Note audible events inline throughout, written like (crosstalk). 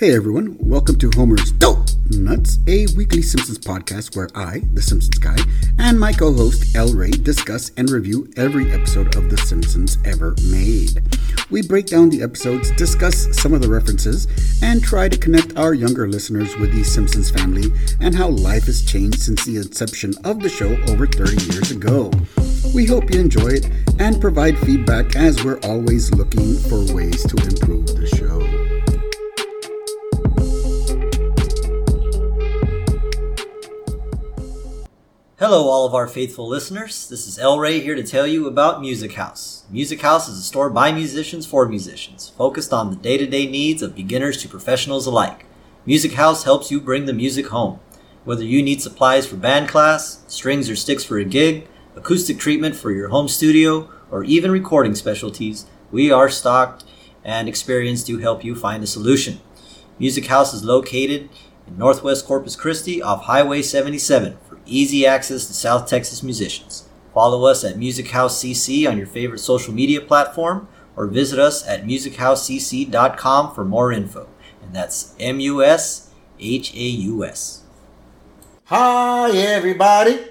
Hey everyone, welcome to Homer's Dope Nuts, a weekly Simpsons podcast where I, the Simpsons guy, and my co host El Ray discuss and review every episode of The Simpsons ever made. We break down the episodes, discuss some of the references, and try to connect our younger listeners with the Simpsons family and how life has changed since the inception of the show over 30 years ago. We hope you enjoy it and provide feedback as we're always looking for ways to improve the show. Hello, all of our faithful listeners. This is El Ray here to tell you about Music House. Music House is a store by musicians for musicians, focused on the day to day needs of beginners to professionals alike. Music House helps you bring the music home. Whether you need supplies for band class, strings or sticks for a gig, acoustic treatment for your home studio, or even recording specialties, we are stocked and experienced to help you find a solution. Music House is located in Northwest Corpus Christi off Highway 77 for easy access to South Texas musicians. Follow us at Music House CC on your favorite social media platform or visit us at musichousecc.com for more info. And that's M U S H A U S. Hi, everybody,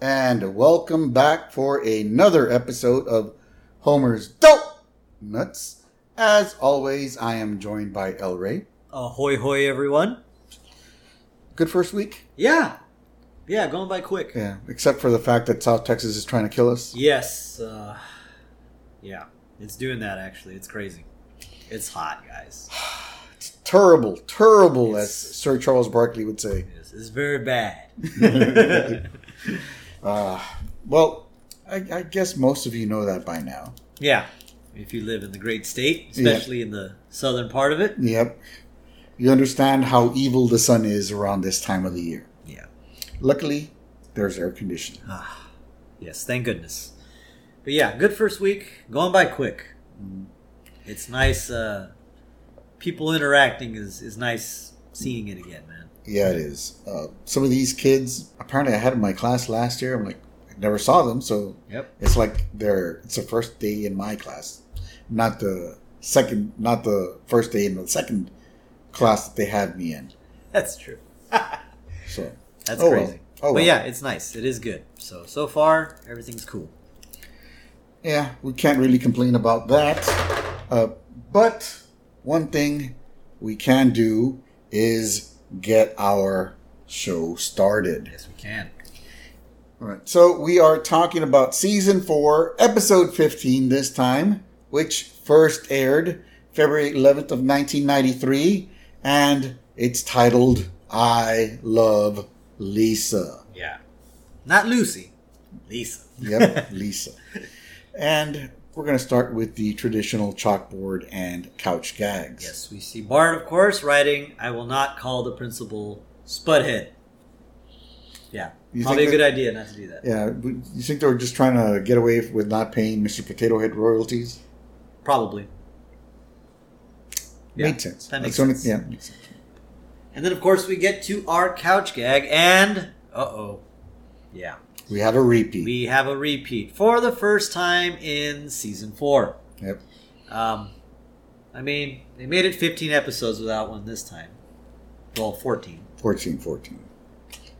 and welcome back for another episode of Homer's Dope Nuts. As always, I am joined by El Ray. Ahoy, hoy, everyone. Good first week? Yeah. Yeah, going by quick. Yeah, except for the fact that South Texas is trying to kill us. Yes. Uh, yeah, it's doing that actually. It's crazy. It's hot, guys. (sighs) It's terrible, terrible, It's- as Sir Charles Barkley would say. It's, it's very bad. (laughs) (laughs) Uh, well, I, I guess most of you know that by now. yeah. If you live in the great state, especially in the southern part of it. Yep. You understand how evil the sun is around this time of the year. Luckily, there's air conditioning. Ah, Yes, thank goodness. But yeah, good first week. Going by quick. It's nice. Uh, people interacting is, is nice seeing it again, man. Yeah, it is. Uh, some of these kids, apparently, I had in my class last year. I'm like, I never saw them, so Yep. it's like they're it's the first day in my class, not the second, not the first day in the second class that they had me in. That's true. (laughs) So That's Oh, well. crazy. Oh, but well. yeah, it's nice. It is good. So so far, everything's cool. yeah, we can't really complain about that. Uh, but one thing we can do is get our show started. Yes, we can. All right. So we are talking about season four, episode 15 this time, which first aired February 11th of 1993, and it's titled I Love Lisa. Yeah. Not Lucy. Lisa. Yep, (laughs) Lisa. And we're going to start with the traditional chalkboard and couch gags. Yes, we see Bart, of course, writing, I will not call the principal Spudhead. Yeah. You Probably a good that- idea not to do that. Yeah, you think they were just trying to get away with not paying Mr. Potato Head royalties? Probably. Yeah, Made sense. that makes That's the only- sense. yeah, makes sense. And then, of course, we get to our couch gag, and uh oh, yeah, We have a repeat. we have a repeat for the first time in season four. yep. Um, I mean, they made it 15 episodes without one this time. Well, 14. 14 14.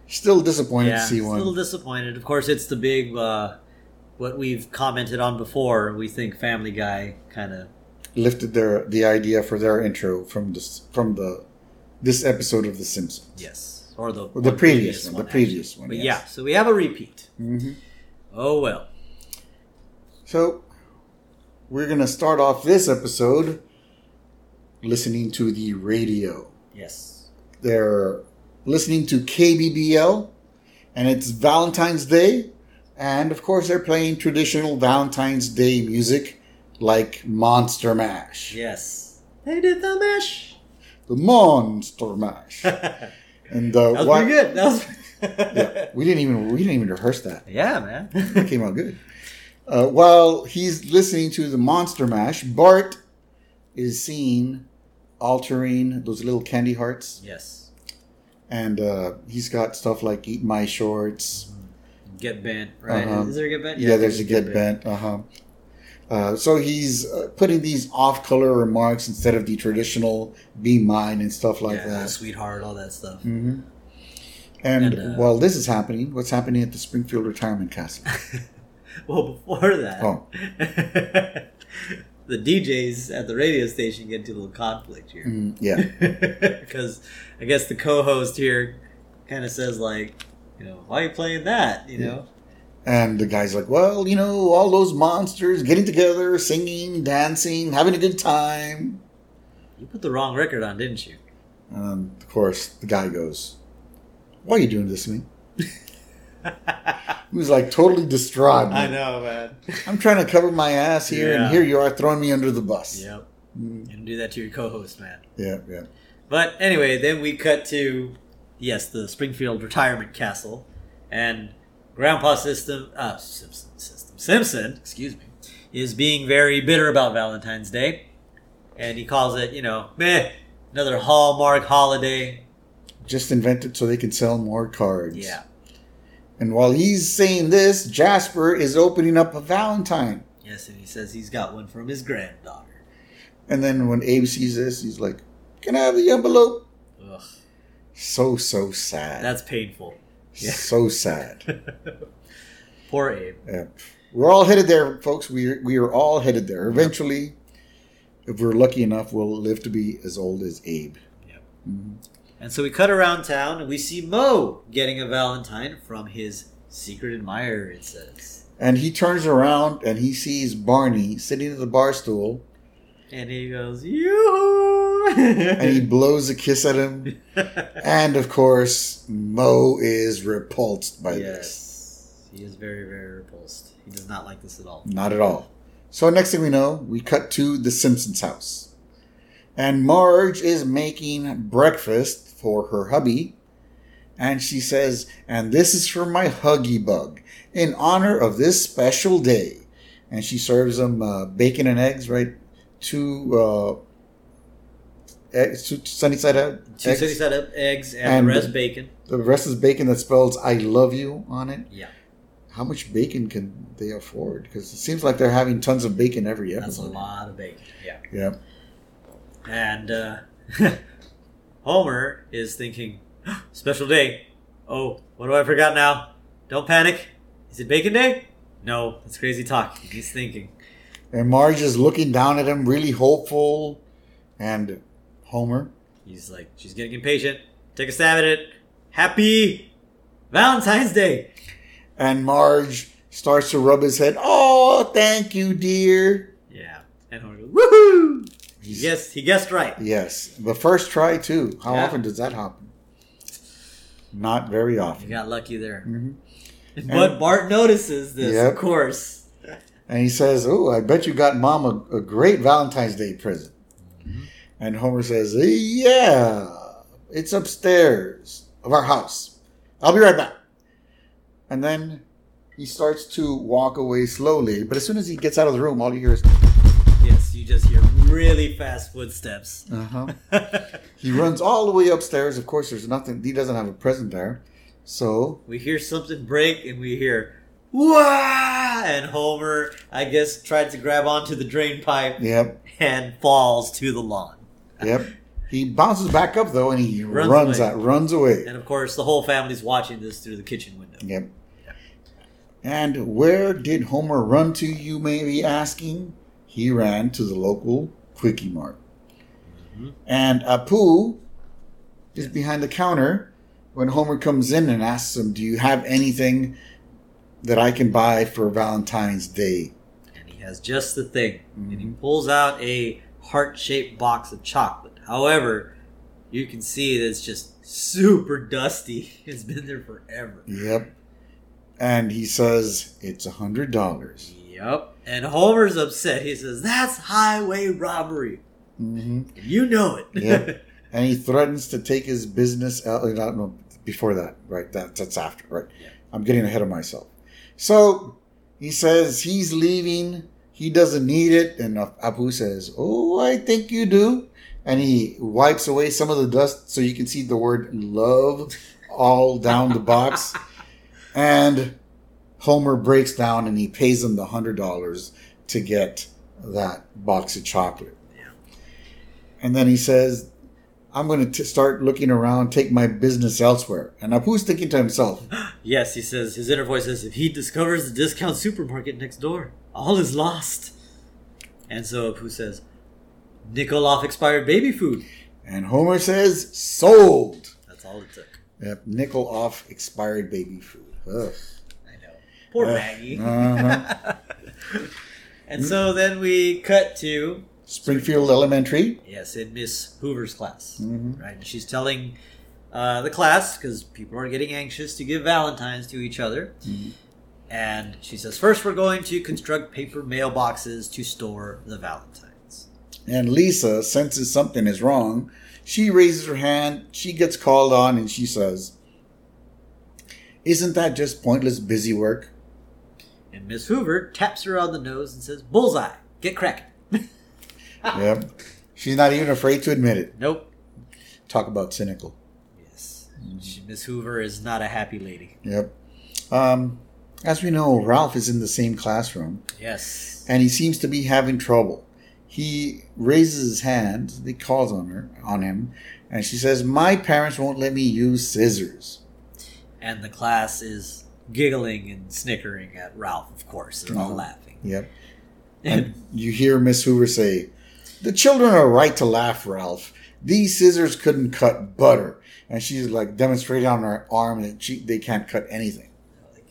Still disappointed yeah, to see one. little disappointed. Of course, it's the big, uh, what we've commented on before. We think Family Guy kind of lifted their the idea for their intro from this from the this episode of The Simpsons. yes, or the Well, the one previous one, the actually. previous one, But yes. yeah, so we have a repeat. hmm Oh well. So we're gonna start off this episode listening to the radio. Yes. They're listening to KBBL, and it's Valentine's Day, and of course they're playing traditional Valentine's Day music like Monster Mash. Yes. They did the mesh. The Monster Mash. that (laughs) And uh, was why- pretty good. That was. (laughs) yeah, we didn't even we didn't even rehearse that. yeah, man. It came out good. Uh, while he's listening to the Monster Mash, Bart is seen altering those little candy hearts, yes. and uh, he's got stuff like "Eat My Shorts." Get bent, right? Uh-huh. Is there a get bent? Yeah, there's a get bent. Uh huh. Uh, so he's uh, putting these off-color remarks instead of the traditional "be mine" and stuff like yeah, that. sweetheart, all that stuff. hmm And, And, uh, while this is happening, what's happening at the Springfield Retirement Castle? (laughs) Well, before that, Oh. (laughs) the DJs at the radio station get into a little conflict here. Mm, yeah, (laughs) because I guess the co-host here kind of says like, you know, why are you playing that? You know, and the guy's like, "Well, you know, all those monsters getting together, singing, dancing, having a good time." you put the wrong record on, didn't you? And of course, the guy goes, "Why are you doing this to me?" (laughs) He was like totally distraught. I know, man. I'm trying to cover my ass here, Yeah. and here you are throwing me under the bus. yep, Mm, don't do that to your co-host, man. yeah, yeah. But anyway, then we cut to yes, the Springfield retirement castle, and Grandpa System, uh, Simpson, System Simpson, excuse me, is being very bitter about Valentine's Day, and he calls it, you know, meh, another Hallmark holiday. Just invented so they can sell more cards. Yeah, And while he's saying this, Jasper is opening up a Valentine. yes, and he says he's got one from his granddaughter. And then when Abe sees this, he's like, "Can I have the envelope?" Ugh, So so sad. that's painful. Yeah. so sad. (laughs) Poor Abe. Yeah. We're all headed there, folks. We we are all headed there. Eventually, if we're lucky enough, we'll live to be as old as Abe. Yep. Mhm. And so we cut around town and we see Moe getting a Valentine from his secret admirer, it says. And he turns around and he sees Barney sitting at the bar stool, And he goes, yoo and he blows a kiss at him. (laughs) And of course, Moe is repulsed by this. yes. He is very, very repulsed. He does not like this at all. Not at all. So next thing we know, we cut to the Simpsons house. And Marge is making breakfast for her hubby. And she says, and this is for my huggy bug in honor of this special day. And she serves him uh, bacon and eggs, right? Two, uh, eggs, two sunny side up. Two eggs. city side up eggs and, And- the rest bacon. The rest is bacon that spells I love you on it. Yeah. How much bacon can they afford? Because it seems like they're having tons of bacon every That's a lot of bacon. Yeah. Yeah. And uh, (laughs) Homer is thinking, (gasps) special day. Oh, what do I forgot now? Don't panic. Is it bacon day? No, that's crazy talk. He's thinking. And Marge is looking down at him, really hopeful. And Homer, He's like, she's getting impatient. Take a stab at it. Happy Valentine's Day. and Marge starts to rub his head. Oh, thank you, dear. Yeah. And Homer goes, woohoo! He He's- guessed, he guessed right. Yes, the first try too. How Yeah. often does that happen? Not very often. You got lucky there. Mhm. (laughs) But Bart notices this, Yep. of course. And he says, "Oh, I bet you got Mom a, a great Valentine's Day present." Mm-hmm. And Homer says, "Yeah, it's upstairs of our house. I'll be right back." And then he starts to walk away slowly. But as soon as he gets out of the room, all you hear is, Yes, you just hear really fast footsteps. "Uh huh." (laughs) He runs all the way upstairs. Of course, there's nothing. He doesn't have a present there. So we hear something break and we hear Wah! And Homer, I guess, tried to grab onto the drain pipe yep, and falls to the lawn. yep. He bounces back up though, and he Runs runs, away. out, runs away. And of course, the whole family's watching this through the kitchen window. Yep. And where did Homer run to, you may be asking? He ran to the local Kwik-E-Mart. Mhm. And Apu is behind the counter when Homer comes in and asks him, Do you have anything that I can buy for Valentine's Day? And he has just the thing. And he Mhm. pulls out a heart shaped box of chocolate. However, you can see that it's just super dusty. (laughs) It's been there forever. Yep. And he says, It's a hundred dollars. Yep. And Homer's upset. He says, That's highway robbery. Mm-hmm. You know it. Yep. (laughs) and he threatens to take his business out. I don't before that, right? That, that's after, right? Yeah. I'm getting ahead of myself. So he says he's leaving. He doesn't need it, and Apu says, "Oh, I think you do." And he wipes away some of the dust so you can see the word "love" all down the box. (laughs) And Homer breaks down and he pays him the hundred dollars to get that box of chocolate. Yeah. And then he says, I'm going to start looking around, take my business elsewhere. And Apu's thinking to himself, (gasps) Yes, he says, his inner voice says, if he discovers the discount supermarket next door, all is lost. And so Apu says, nickel off expired baby food. and Homer says, sold. That's all it took. Yep, nickel off expired baby food. Ugh. I know. Poor Maggie. uh-huh. (laughs) and so then we cut to, Springfield Elementary. yes, in Miss Hoover's class. Mhm. Right? And she's telling uh, the class, because people are getting anxious to give Valentines to each other. Mhm. And she says, first we're going to construct paper mailboxes to store the Valentines. And Lisa senses something is wrong. She raises her hand. She gets called on and she says, Isn't that just pointless busy work? And Miss Hoover taps her on the nose and says, Bullseye, get cracking. (laughs) yep. She's not even afraid to admit it. Nope. Talk about cynical. Yes. Miss Hoover is not a happy lady. Yep. Um, as we know, Ralph is in the same classroom Yes. and he seems to be having trouble. He raises his hand, he calls on her on him, and she says, My parents won't let me use scissors. And the class is giggling and snickering at Ralph, of course. They're all Uh-huh. laughing. Yep. (laughs) And you hear Miss Hoover say, The children are right to laugh, Ralph. These scissors couldn't cut butter. And she's like demonstrating on her arm that she, they can't cut anything. no, they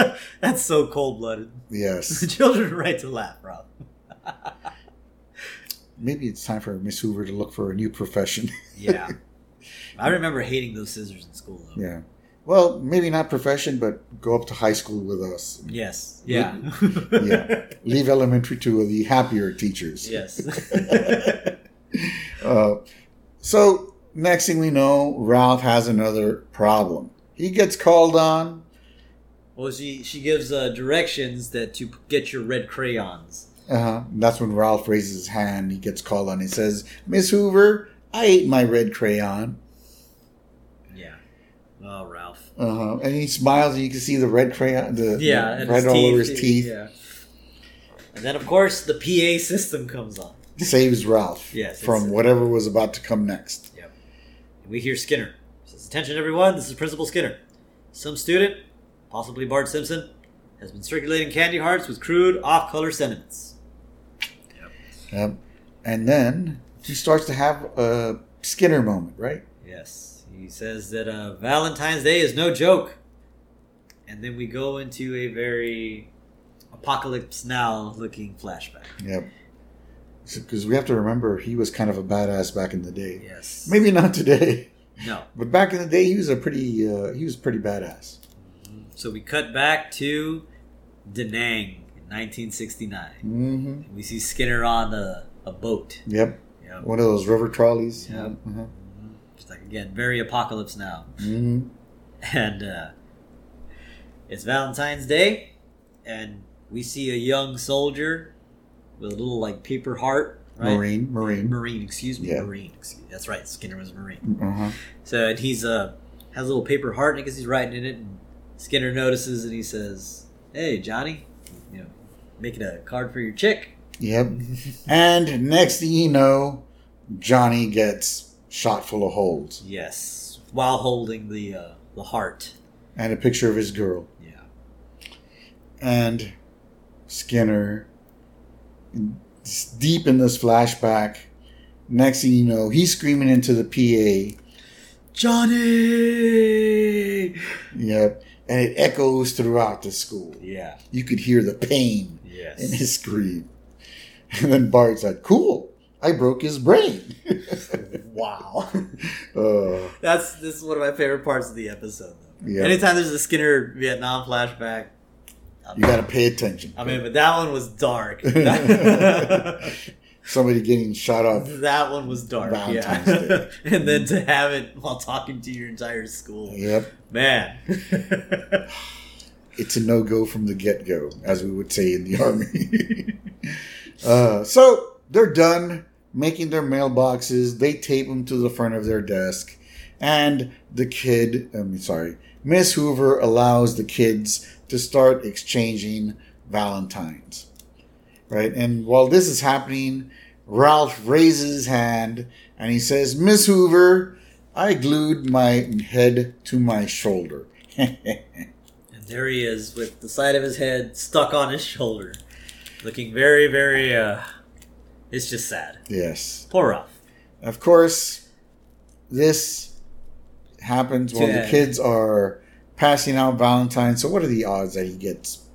can't. (laughs) That's so cold blooded. Yes. (laughs) The children are right to laugh, Ralph. (laughs) Maybe it's time for Miss Hoover to look for a new profession. Yeah. I remember hating those scissors in school, though. yeah. Well, maybe not profession, but go up to high school with us. Yes. Yeah. Yeah. Leave elementary to the happier teachers. yes. (laughs) Uh, so next thing we know, Ralph has another problem. He gets called on. well, she she gives uh, directions that to get your red crayons. Uh-huh. That's when Ralph raises his hand. He gets called on. He says, "Miss Hoover, I ate my red crayon." Yeah. Oh, Ralph. Uh-huh. And he smiles, and you can see the red crayon, the Yeah, the red all teeth. over his teeth. Yeah. And then, of course, the PA system comes on. Saves Ralph Yes, from whatever was about to come next. Yep. And we hear Skinner. Says, "Attention, everyone! This is Principal Skinner. Some student, possibly Bart Simpson, has been circulating candy hearts with crude, off-color sentiments." Yep. And then he starts to have a Skinner moment, right? Yes. He says that uh, Valentine's Day is no joke. And then we go into a very apocalypse now looking flashback. Yep. Because we have to remember he was kind of a badass back in the day. Yes. Maybe not today, No. (laughs) but back in the day he was a pretty uh, he was pretty badass. So we cut back to Da Nang in 1969. hmm We see Skinner on a, a boat. Yep. Yep. One of those river trolleys. Yep. Uh-huh. Like again, very apocalypse now. hmm And uh, it's Valentine's Day, and we see a young soldier with a little like paper heart. Right? Marine, Marine. Marine, excuse me, Yeah. Marine. Excuse me. That's right. Skinner was a Marine. Uh-huh. So and he's uh has a little paper heart, and I guess he's writing in it. And Skinner notices, and he says, "Hey, Johnny, you know, making a card for your chick." Yep. and next thing you know, Johnny gets shot full of holes Yes, while holding the uh, the heart. and a picture of his girl. Yeah. And Skinner, deep in this flashback, next thing you know, he's screaming into the PA. Johnny. Yep. And it echoes throughout the school. Yeah. You could hear the pain Yes. in his scream. And then Bart's like, cool, I broke his brain. (laughs) wow. (laughs) uh, That's this is one of my favorite parts of the episode. Though. Yeah. Anytime there's a Skinner Vietnam flashback, I'm- you got to pay attention. I mean, but that one was dark. (laughs) (laughs) Somebody getting shot up. that one was dark. Valentine's yeah. Day. and then to have it while talking to your entire school, Yep. man. It's a no go from the get go, as we would say in the army. uh, so they're done making their mailboxes. They tape them to the front of their desk. And the kid, I'm sorry, Miss Hoover allows the kids to start exchanging Valentines. right? And while this is happening, Ralph raises his hand and he says, Miss Hoover, I glued my head to my shoulder. (laughs) And there he is with the side of his head stuck on his shoulder, looking very, very, uh, it's just sad. yes. Poor Ralph. Of course, this happens while the kids are passing out Valentine's. So, what are the odds that he gets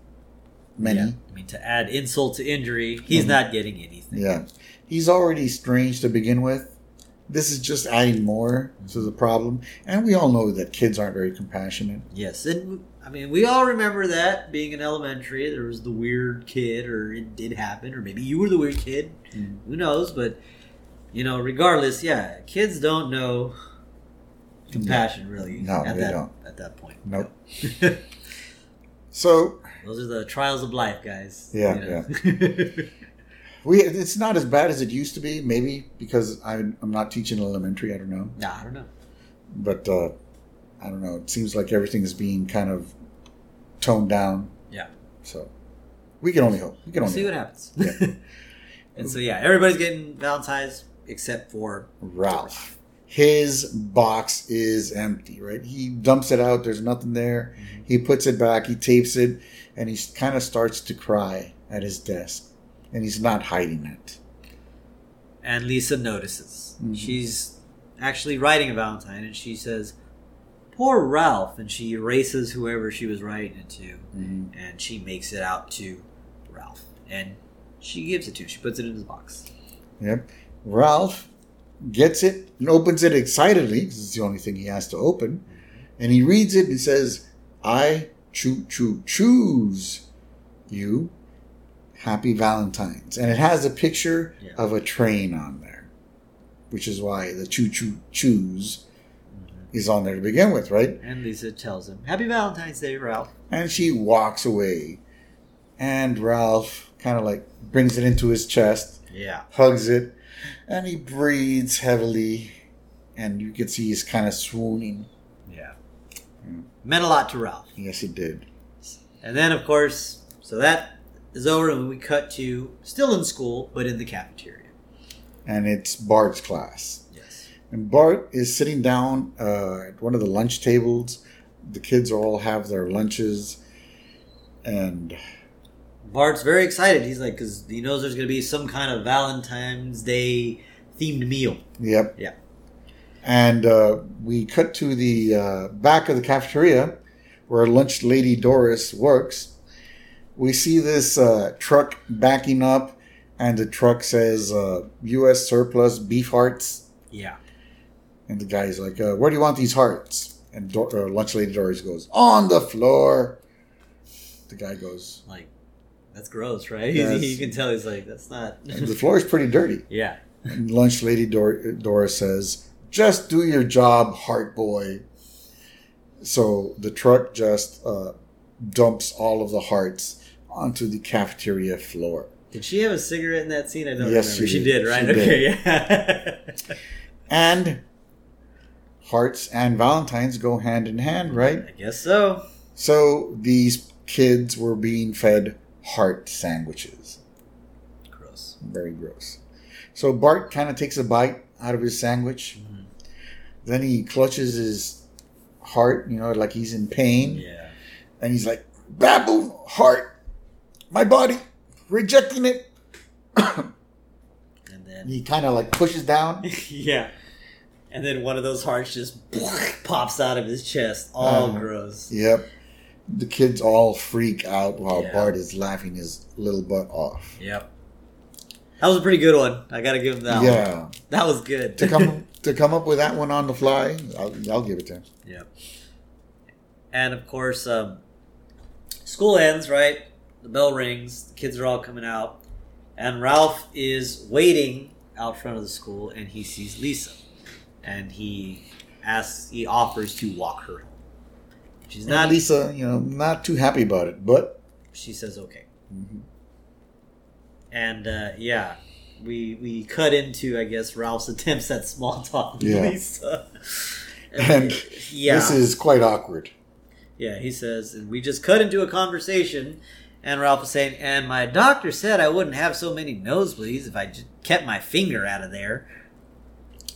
many? Yeah. I mean, to add insult to injury, he's Mhm. not getting anything. Yeah. He's already strange to begin with. This is just adding more to the problem. And we all know that kids aren't very compassionate. Yes, and I mean, we all remember that being in elementary, there was the weird kid, or it did happen, or maybe you were the weird kid. Mm. Who knows? But you know, regardless, yeah, kids don't know compassion really. No, at they that, don't. At that point, Nope. (laughs) So Those are the trials of life, guys. Yeah, yeah. (laughs) we it's not as bad as it used to be, maybe because I'm, I'm not teaching elementary, I don't know. nah, I don't know. But uh, I don't know. It seems like everything is being kind of toned down. Yeah. So we can only hope. We can only see hope. what happens. Yeah. (laughs) and so yeah, everybody's getting Valentine's except for Ralph. His box is empty, right? He dumps it out. There's nothing there. Mhm. He puts it back. He tapes it, and he kind of starts to cry at his desk, and he's not hiding it. and Lisa notices. Mhm. She's actually writing a Valentine, and she says, "Poor Ralph," and she erases whoever she was writing it to, mm-hmm. and she makes it out to Ralph, and she gives it to. him. She puts it in his box. Yep. Ralph gets it and opens it excitedly because it's the only thing he has to open. Mm-hmm. And he reads it and says, I choo choo choose you. Happy Valentine's. And it has a picture Yeah. of a train on there, which is why the choo choo choose is on there to begin with, right? And Lisa tells him, "Happy Valentine's Day, Ralph." And she walks away. And Ralph kind of like brings it into his chest Yeah, hugs it, and he breathes heavily, and you can see he's kind of swooning. yeah. Mm. Meant a lot to Ralph. Yes, he did. And then, of course, so that is over, and we cut to still in school, but in the cafeteria. And it's Bart's class. And Bart is sitting down uh, at one of the lunch tables. The kids all have their lunches, and Bart's very excited. He's like, because he knows there's going to be some kind of Valentine's Day themed meal. yep. Yeah. And uh, we cut to the uh, back of the cafeteria where lunch lady Doris works. We see this uh, truck backing up, and the truck says uh, U.S. surplus beef hearts. Yeah. And the guy's like, uh, "Where do you want these hearts?" And Dor- uh, lunch lady Doris goes, "On the floor." The guy goes, Like, that's gross, right? (laughs) Yes. you can tell he's like, that's not. "The floor is pretty dirty." (laughs) yeah. And lunch lady Dor- Doris says, "Just do your job, heart boy." So the truck just uh, dumps all of the hearts onto the cafeteria floor. Did she have a cigarette in that scene? I don't Yes, remember. she She did. did, right? She okay, did. yeah. (laughs) And hearts and Valentines go hand in hand, right? I guess so. So these kids were being fed heart sandwiches. Gross. Very gross. So Bart kind of takes a bite out of his sandwich. Mhm. Then he clutches his heart, you know, like he's in pain. Yeah. And he's like, Baboon heart, my body, rejecting it. And (coughs) And then, he kind of like pushes down. (laughs) yeah. And then one of those hearts just (laughs) pops out of his chest, all Uh-huh. gross. Yep. The kids all freak out while Yeah. Bart is laughing his little butt off. Yep. That was a pretty good one. I gotta give him that one. yeah. That was good. to come (laughs) to come up with that one on the fly, I'll, I'll give it to him. Yep. And of course, um, school ends, right? The bell rings, the kids are all coming out, and Ralph is waiting out front of the school and he sees Lisa. And he asks, he offers to walk her home. She's Not not, Lisa, you know, not too happy about it, but she says okay. Mhm. And uh, yeah, we we cut into, I guess, Ralph's attempts at small talk with Yeah. Lisa. And yeah. this is quite awkward. Yeah, he says, and we just cut into a conversation, And Ralph is saying, and my doctor said I wouldn't have so many nosebleeds if I just kept my finger out of there.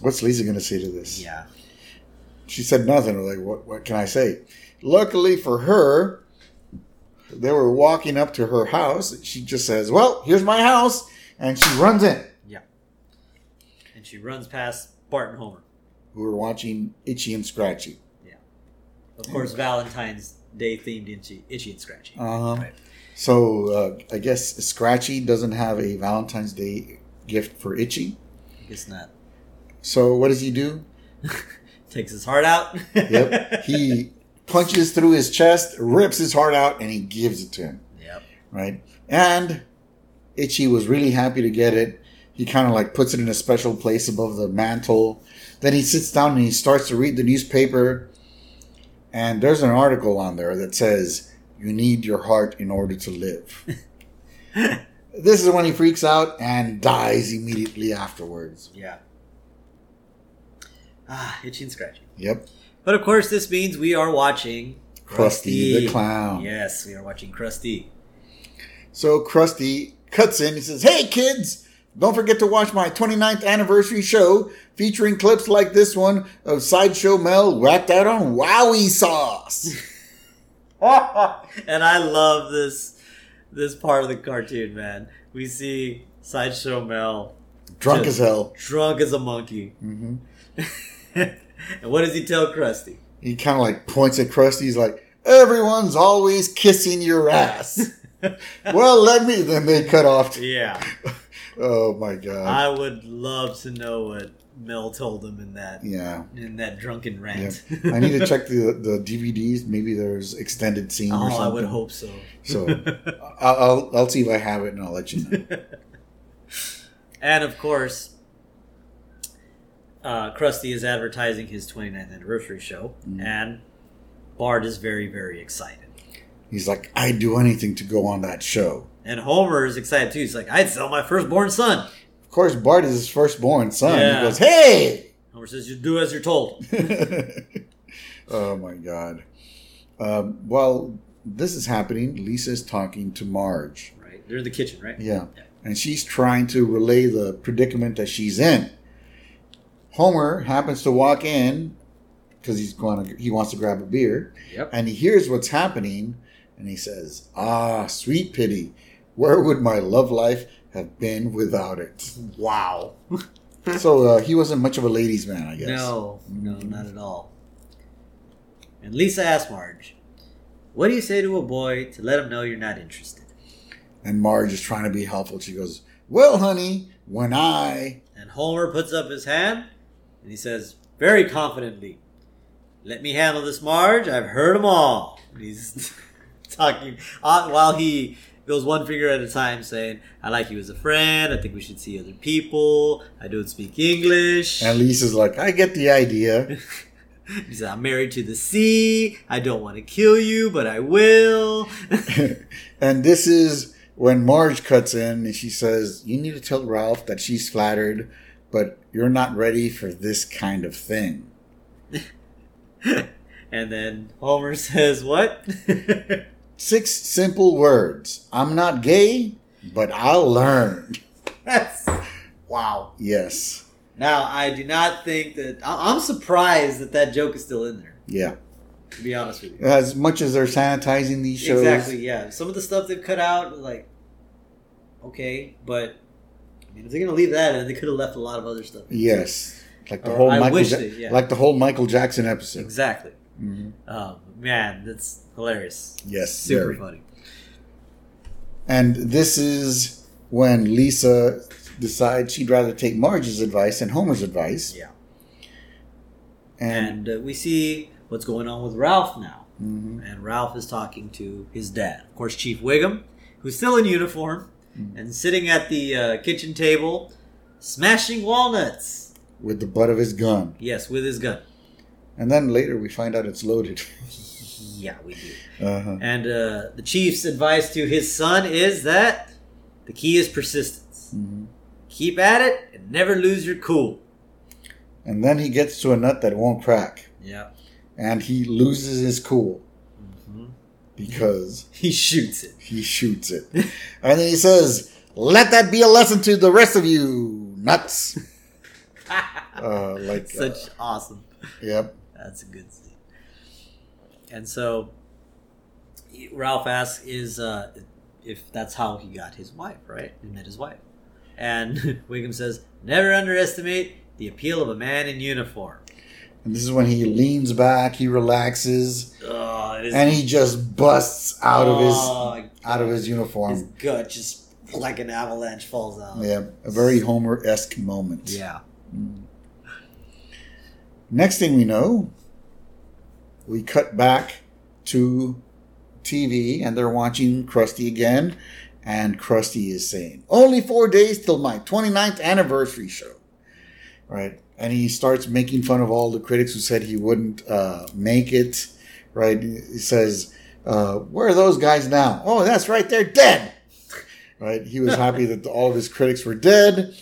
What's Lisa going to say to this? Yeah. She said nothing. Like, what, what can I say? Luckily for her, they were walking up to her house. She just says, Well, here's my house. And she runs in. Yeah. And she runs past Bart and Homer. Who were watching Itchy and Scratchy. Yeah. Of course, Valentine's Day themed Itchy, Itchy and Scratchy. Uh-huh. Right. So uh, I guess Scratchy doesn't have a Valentine's Day gift for Itchy. I guess not. So what does he do? (laughs) Takes his heart out. Yep. (laughs) he punches through his chest, rips his heart out, and he gives it to him. yep. Right? And Itchy was really happy to get it. He kind of like puts it in a special place above the mantle. Then he sits down and he starts to read the newspaper. And there's an article on there that says, You need your heart in order to live. (laughs) this is when he freaks out and dies immediately afterwards. Yeah. Ah, Itchy and Scratchy. Yep. But of course, this means we are watching Krusty the Clown. Yes, we are watching Krusty. So Krusty cuts in. He says, Hey kids, don't forget to watch my 29th anniversary show featuring clips like this one of Sideshow Mel whacked out on Wowie sauce. (laughs) and I love this this part of the cartoon, man. We see Sideshow Mel Drunk as hell. drunk as a monkey. hmm (laughs) (laughs) and what does he tell Krusty? He kind of like points at Krusty. He's like, Everyone's always kissing your ass. (laughs) well, let me. Then they cut off. Yeah. (laughs) Oh my god. I would love to know what Mel told him in that yeah. in that drunken Yeah. rant. I need to check the the DVDs. Maybe there's extended scene or oh. I would hope so. So I'll, I'll I'll see if I have it and I'll let you know. and of course, uh, Krusty is advertising his 29th anniversary show, Mm. and Bart is very, very excited. He's like, I'd do anything to go on that show. And Homer is excited too. He's like, I'd sell my firstborn son. Of course, Bart is his firstborn son. Yeah. He goes, Hey! Homer says, You do as you're told. (laughs) oh my god. Um, while this is happening, Lisa's talking to Marge. right? They're in the kitchen, right? Yeah. And she's trying to relay the predicament that she's in. Homer happens to walk in because he's going to, he wants to grab a beer. Yep. and he hears what's happening and he says, Ah, sweet pity, where would my love life have been without it? Wow. (laughs) so uh, he wasn't much of a ladies' man, I guess. No, no, not at all. And Lisa asks Marge, What do you say to a boy to let him know you're not interested? And Marge is trying to be helpful. She goes, Well, honey, when I. And Homer puts up his hand and he says, very confidently, Let me handle this, Marge. I've heard them all. And he's (laughs) talking uh, while he goes one finger at a time, saying, I like you as a friend. I think we should see other people. I don't speak English. And Lisa's like, I get the idea. (laughs) He said, I'm married to the sea. I don't want to kill you, but I will. (laughs) and this is when Marge cuts in and she says, You need to tell Ralph that she's flattered, but you're not ready for this kind of thing. (laughs) and then Homer says, What? (laughs) Six simple words. I'm not gay, but I'll learn. That's wow. Yes. Now, I do not think that. I- I'm surprised that that joke is still in there, Yeah. to be honest with you. As much as they're sanitizing these shows. Exactly, yeah. Some of the stuff they've cut out, like, okay, but I mean, if they're going to leave that in, they could have left a lot of other stuff. Yes. Like the Or whole I Michael Ja- they- yeah. like the whole Michael Jackson episode. Exactly. Mhm. Um, man, that's hilarious. Yes, Super very. funny. And this is when Lisa decides she'd rather take Marge's advice and Homer's advice. Yeah. And, And uh, we see what's going on with Ralph now. Mhm. And Ralph is talking to his dad, of course, Chief Wiggum, who's still in uniform Mm-hmm. And sitting at the uh, kitchen table, smashing walnuts. with the butt of his gun. Yes, with his gun. And then later we find out it's loaded. (laughs) Yeah, we do. uh-huh. And uh, the chief's advice to his son is that the key is persistence. Mhm. Keep at it and never lose your cool. And then he gets to a nut that won't crack. Yeah. And he loses his cool. hmm because (laughs) He shoots it. he shoots it. and then he says, Let that be a lesson to the rest of you, nuts. (laughs) Uh, like, uh, Such awesome. yep. That's a good scene. And so Ralph asks is uh, if that's how he got his wife, right? He met his wife. And (laughs) Wiggum says, never underestimate the appeal of a man in uniform. And this is when he leans back, he relaxes, Oh, is and he just busts out of his Oh, out of his uniform. his gut just like an avalanche falls out. Yeah, a very Homer esque moment. Yeah. Mm. Next thing we know, we cut back to TV and they're watching Krusty again. And Krusty is saying, Only four days till my 29th anniversary show. Right? And he starts making fun of all the critics who said he wouldn't uh, make it. Right? He says, uh, Where are those guys now? Oh, that's right, they're dead. Right? He was happy that all of his critics were dead.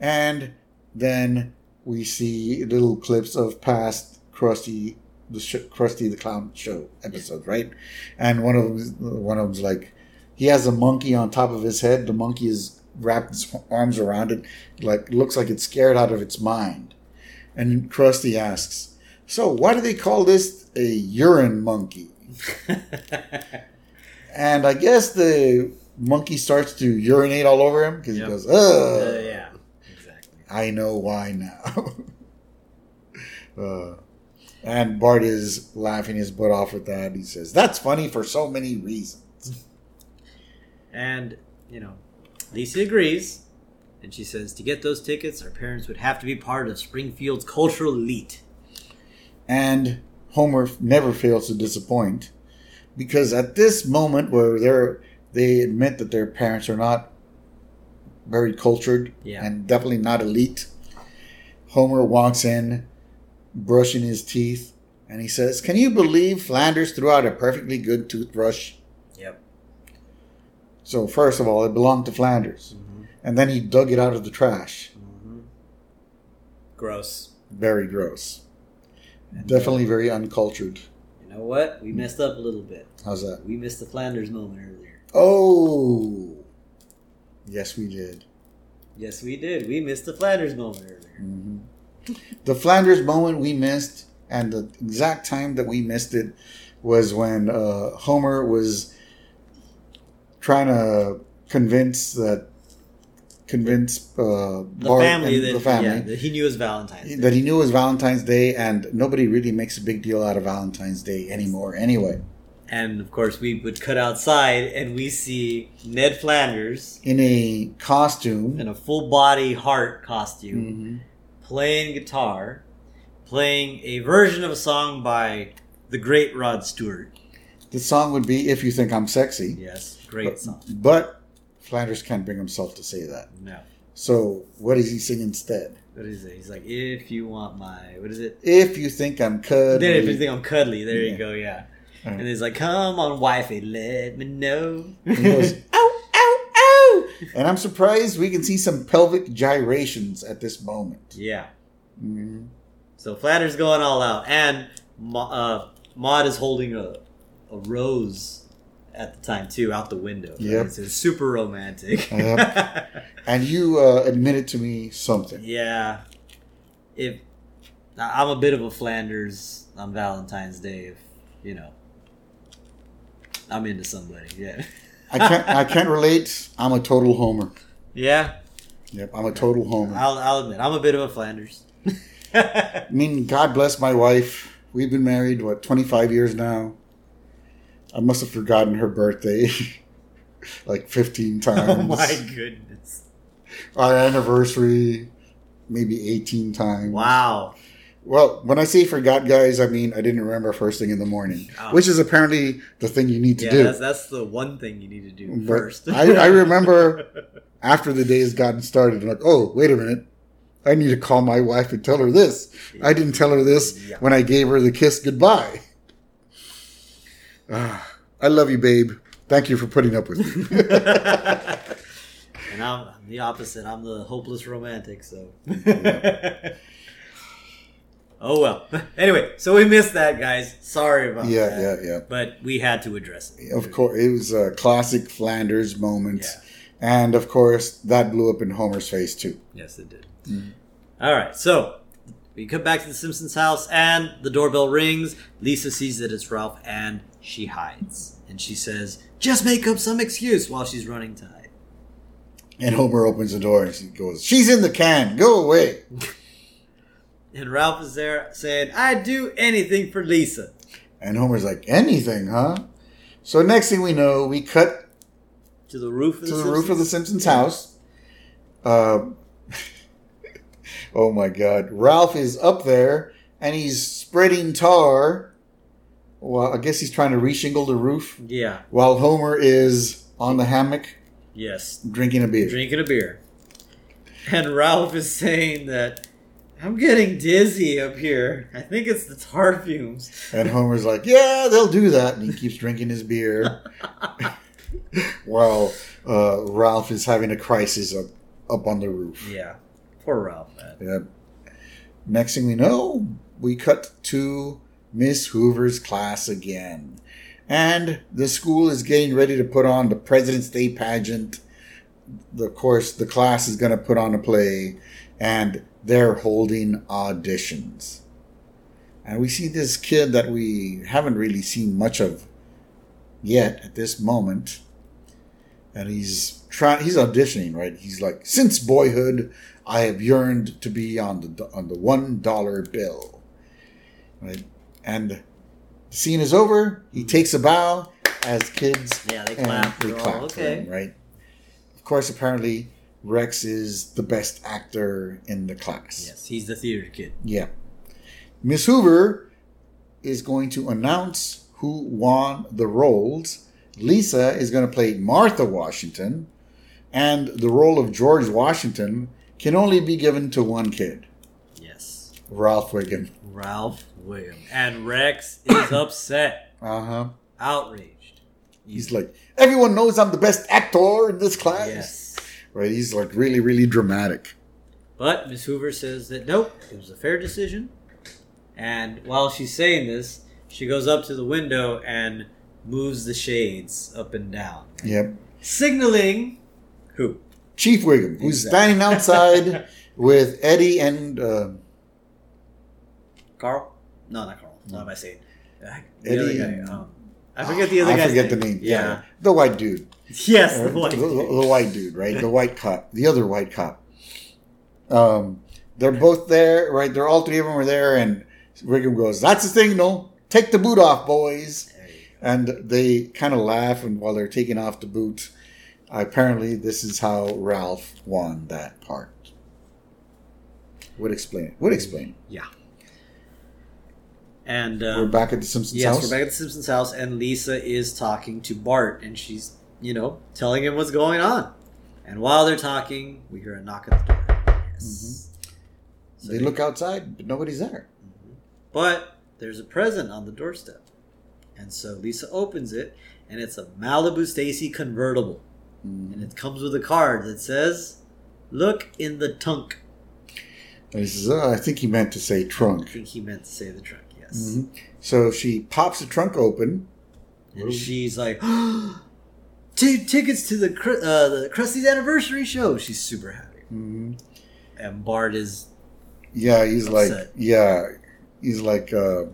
And then we see little clips of past Krusty, the sh- Krusty the Clown show episodes, right? And one of them, one of them's like, he has a monkey on top of his head. The monkey is wrapped its arms around it, like looks like it's scared out of its mind. And Krusty asks, "So why do they call this a urine monkey?" (laughs) And I guess the monkey starts to urinate all over him because Yep. he goes, Uh, yeah. Exactly. I know why now. (laughs) uh, and Bart is laughing his butt off with that. He says, That's funny for so many reasons. And, you know, Lisa agrees. And she says to get those tickets, our parents would have to be part of Springfield's cultural elite. And Homer never fails to disappoint because at this moment where they're, they admit that their parents are not very cultured Yeah. and definitely not elite, Homer walks in, brushing his teeth, and he says, Can you believe Flanders threw out a perfectly good toothbrush? So first of all, it belonged to Flanders, Mm-hmm. and then he dug it out of the trash. Mm-hmm. Gross. Very gross. And, Definitely very uncultured. You know what? We messed up a little bit. How's that? We missed the Flanders moment earlier. Oh, yes, we did. Yes, we did. We missed the Flanders moment earlier. hmm The Flanders moment we missed, and the exact time that we missed it was when uh, Homer was trying to convince that convince uh, The Bart family and that, the family Yeah, that he knew was Valentine's Day. that he knew it was Valentine's Day, and nobody really makes a big deal out of Valentine's Day anymore. Anyway, And of course, we would cut outside and we see Ned Flanders in a costume, in a full body heart costume Mhm. playing guitar, playing a version of a song by the great Rod Stewart. the song would be "If You Think I'm Sexy," Yes, great but, song. but Flanders can't bring himself to say that. No. So what does he sing instead? What is it? He's like, if you want my, what is it? If you think I'm cuddly, Then if you think I'm cuddly, there Yeah. you go, yeah. Alright. And he's like, come on, wifey, let me know. he goes, (laughs) ow, ow, ow. And I'm surprised we can see some pelvic gyrations at this moment. yeah. Mhm. So Flanders going all out, and Ma- uh, Maude is holding a, a rose at the time too, out the window. Yep. It's, it's super romantic. Yep. (laughs) And you uh, admitted to me something. yeah. If I'm a bit of a Flanders on Valentine's Day, if you know, I'm into somebody. Yeah. I can't. I (laughs) can't relate. I'm a total homer. yeah. Yep, I'm a total homer. I'll, I'll admit, I'm a bit of a Flanders. (laughs) I mean, God bless my wife. We've been married what 25 years now. I must have forgotten her birthday (laughs) like 15 (laughs) times. oh my goodness! Our anniversary maybe 18 times. Wow. Well, when I say forgot, guys, I mean I didn't remember first thing in the morning, Oh. which is apparently the thing you need to Yeah, do. that's that's the one thing you need to do But first. I, I (laughs) remember after the day has gotten started, I'm like, oh, wait a minute. I need to call my wife and tell her this. I didn't tell her this Yeah. when I gave her the kiss goodbye. Ah, I love you, babe. Thank you for putting up with me. (laughs) and I'm, the opposite. I'm the hopeless romantic. So (laughs) Oh well. (laughs) anyway, so we missed that, guys. Sorry about Yeah, that. yeah, yeah. Yeah. But we had to address it. Of course, it was a classic Flanders moment, Yeah. and of course, that blew up in Homer's face too. Yes, it did. Mm. All right, so we come back to the Simpsons house, and the doorbell rings. Lisa sees that it's Ralph, and she hides. And she says, "Just make up some excuse," while she's running to hide. And Homer opens the door and she goes, "She's in the can. Go away." (laughs) And Ralph is there saying, "I'd do anything for Lisa." And Homer's like, "Anything, huh?" So next thing we know, we cut To the roof of to the, the roof of the Simpsons. Simpsons house. Uh, oh my God! Ralph is up there and he's spreading tar. Well, I guess he's trying to reshingle the roof Yeah. while Homer is on the hammock Yes. drinking a beer. Drinking a beer. And Ralph is saying that I'm getting dizzy up here. I think it's the tar fumes. And Homer's like, "Yeah, they'll do that," and he keeps drinking his beer (laughs) while uh, Ralph is having a crisis up up on the roof. Yeah. Poor Ralph, man. Yep. Next thing we know, we cut to Miss Hoover's class again. And the school is getting ready to put on the President's Day pageant. Of course, the class is going to put on a play, and they're holding auditions. And we see this kid that we haven't really seen much of yet at this moment. And he's trying he's auditioning, right? He's like, since boyhood, I have yearned to be on the on the one dollar bill. Right? And the scene is over. He mm-hmm. takes a bow as kids Yeah, they clap. they all clap for okay. him, right? Of course, apparently Rex is the best actor in the class. Yes, he's the theater kid. Yeah. Miss Hoover is going to announce who won the roles. Lisa is going to play Martha Washington, and the role of George Washington can only be given to one kid, Yes. Ralph Wiggum. Ralph William. And Rex is (coughs) upset, Uh huh. outraged. He's like, everyone knows I'm the best actor in this class. Yes. Right? He's like really, really dramatic. But Miss Hoover says that nope, it was a fair decision. And while she's saying this, she goes up to the window and moves the shades up and down, Yep. signaling who? Chief Wiggum, who's Exactly. standing outside (laughs) with Eddie and uh, Carl? No, not Carl. No. What am I saying? Uh, The Eddie guy. Um, I forget the other guy. I forget name. the name. Yeah. The white dude. Yes, the one. the, the white dude, right? The white cop, the other white cop. Um, they're both there, right? They're all three of them are there, and Wiggum goes, "That's the signal. Take the boot off, boys." There you go. And they kind of laugh, and while they're taking off the boot, apparently this is how Ralph won that part. Would explain it. Would explain. Yeah. And We're um, back at the Simpsons yes, house. we're back at the Simpsons house, and Lisa is talking to Bart, and she's, you know, telling him what's going on. And while they're talking, we hear a knock at the door. Yes. So they look outside, but nobody's there. But there's a present on the doorstep. And so Lisa opens it, and it's a Malibu Stacy convertible. And it comes with a card that says, Look in the trunk. And he says, oh, "I think he meant to say trunk. I think he meant to say the trunk, yes. Mhm. So she pops the trunk open. And she's like, (gasps) Two tickets to the uh, the Krusty's anniversary show. She's super happy. Mhm. And Bart is, Yeah, he's like, yeah, he's like, uh,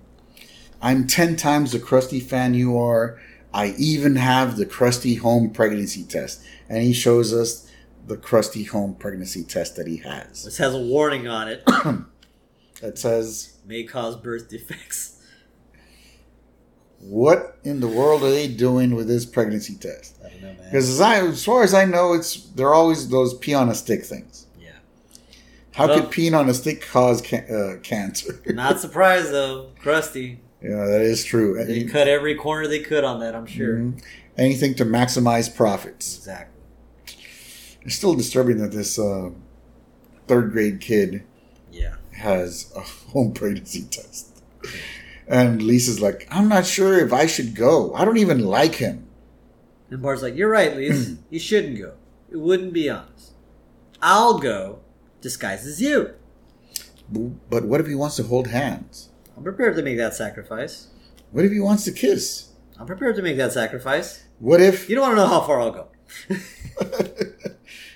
I'm 10 times the Krusty fan you are. I even have the Krusty home pregnancy test. And he shows us the Krusty home pregnancy test that he has. this has a warning on it, (coughs) That says, may cause birth defects. what in the world are they doing with this pregnancy test? I don't know, man. Because as, as far as I know, it's they're always those pee on a stick things. Yeah. How Well- could peeing on a stick cause ca- uh, cancer? Not surprised, though. Krusty. Yeah, that is true. They cut every corner they could on that, I'm sure. Mhm. Anything to maximize profits. Exactly. It's still disturbing that this uh, third grade kid Yeah. has a (laughs) home pregnancy test. And Lisa's like, I'm not sure if I should go. I don't even like him. And Bart's like, You're right, Lisa. (clears throat) you shouldn't go. It wouldn't be honest. I'll go disguised as you. But what if he wants to hold hands? I'm prepared to make that sacrifice. What if he wants to kiss? I'm prepared to make that sacrifice. What if? You don't want to know how far I'll go. (laughs)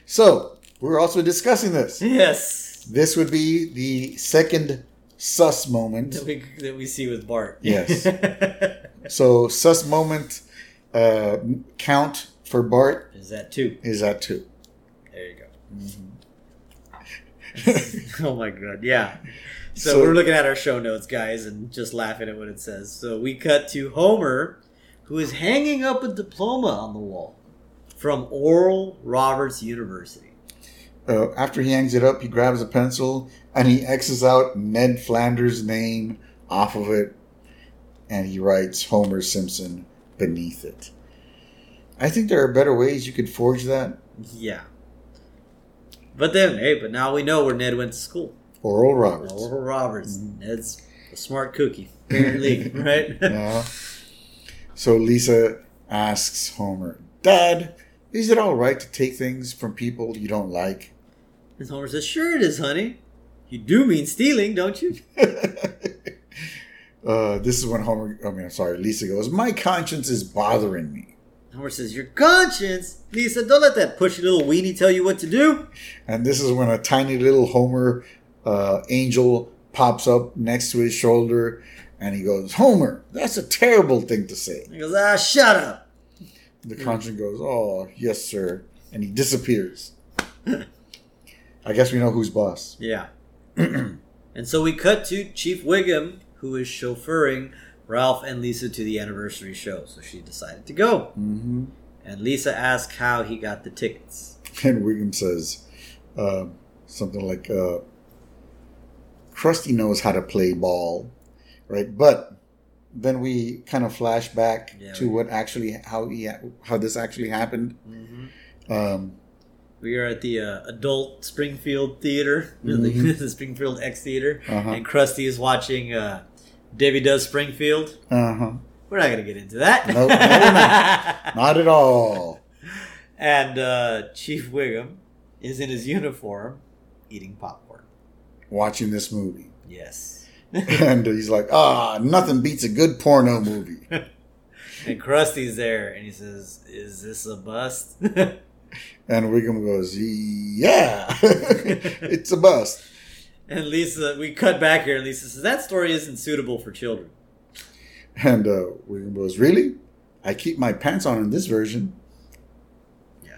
so, we're also discussing this. yes. This would be the second sus moment. That we, that we see with Bart. Yes. (laughs) So, sus moment uh, count for Bart Is that two? is that two. There you go. Mm-hmm. (laughs) oh my god, yeah. So, So- we're looking at our show notes, guys, and just laughing at what it says. So we cut to Homer, who is hanging up a diploma on the wall from Oral Roberts University. Uh, after he hangs it up, he grabs a pencil and he X's out Ned Flanders' name off of it and he writes Homer Simpson beneath it. I think there are better ways you could forge that. Yeah. But then, hey, but now we know where Ned went to school. Oral Roberts. Oral Roberts. Mm-hmm. Ned's a smart cookie, apparently, (laughs) right? (laughs) Yeah. So Lisa asks Homer, Dad, is it all right to take things from people you don't like? And Homer says, "Sure it is, honey. You do mean stealing, don't you?" (laughs) uh, this is when Homer, I mean, I'm sorry, Lisa goes, My conscience is bothering me. Homer says, "Your conscience, Lisa. Don't let that pushy little weenie tell you what to do." And this is when a tiny little Homer uh, angel pops up next to his shoulder and he goes, Homer, that's a terrible thing to say. He goes, "Ah, shut up." The conscience goes, Oh, yes, sir. And he disappears. I guess we know who's boss. Yeah. (clears throat) and so we cut to Chief Wiggum, who is chauffeuring Ralph and Lisa to the anniversary show. So she decided to go. Mm-hmm. And Lisa asks how he got the tickets. And Wiggum says uh, something like, uh, Krusty knows how to play ball, right? But then we kind of flash back Yeah, to what actually, how he, how this actually happened. Mm-hmm. Um, We are at the uh, adult Springfield Theater, (laughs) Mhm. (laughs) the Springfield X Theater, Uh-huh. and Krusty is watching uh, Debbie Does Springfield. uh-huh. We're not going to get into that. Nope, no, not. (laughs) Not at all. and uh, Chief Wiggum is in his uniform eating popcorn. Watching this movie. Yes. (laughs) (laughs) And he's like, ah, nothing beats a good porno movie. (laughs) And Krusty's there, and he says, "Is this a bust?" And Wiggum goes, yeah, it's a bust. and Lisa, we cut back here, and Lisa says, "That story isn't suitable for children." And uh, Wiggum goes, really? I keep my pants on in this version. Yeah.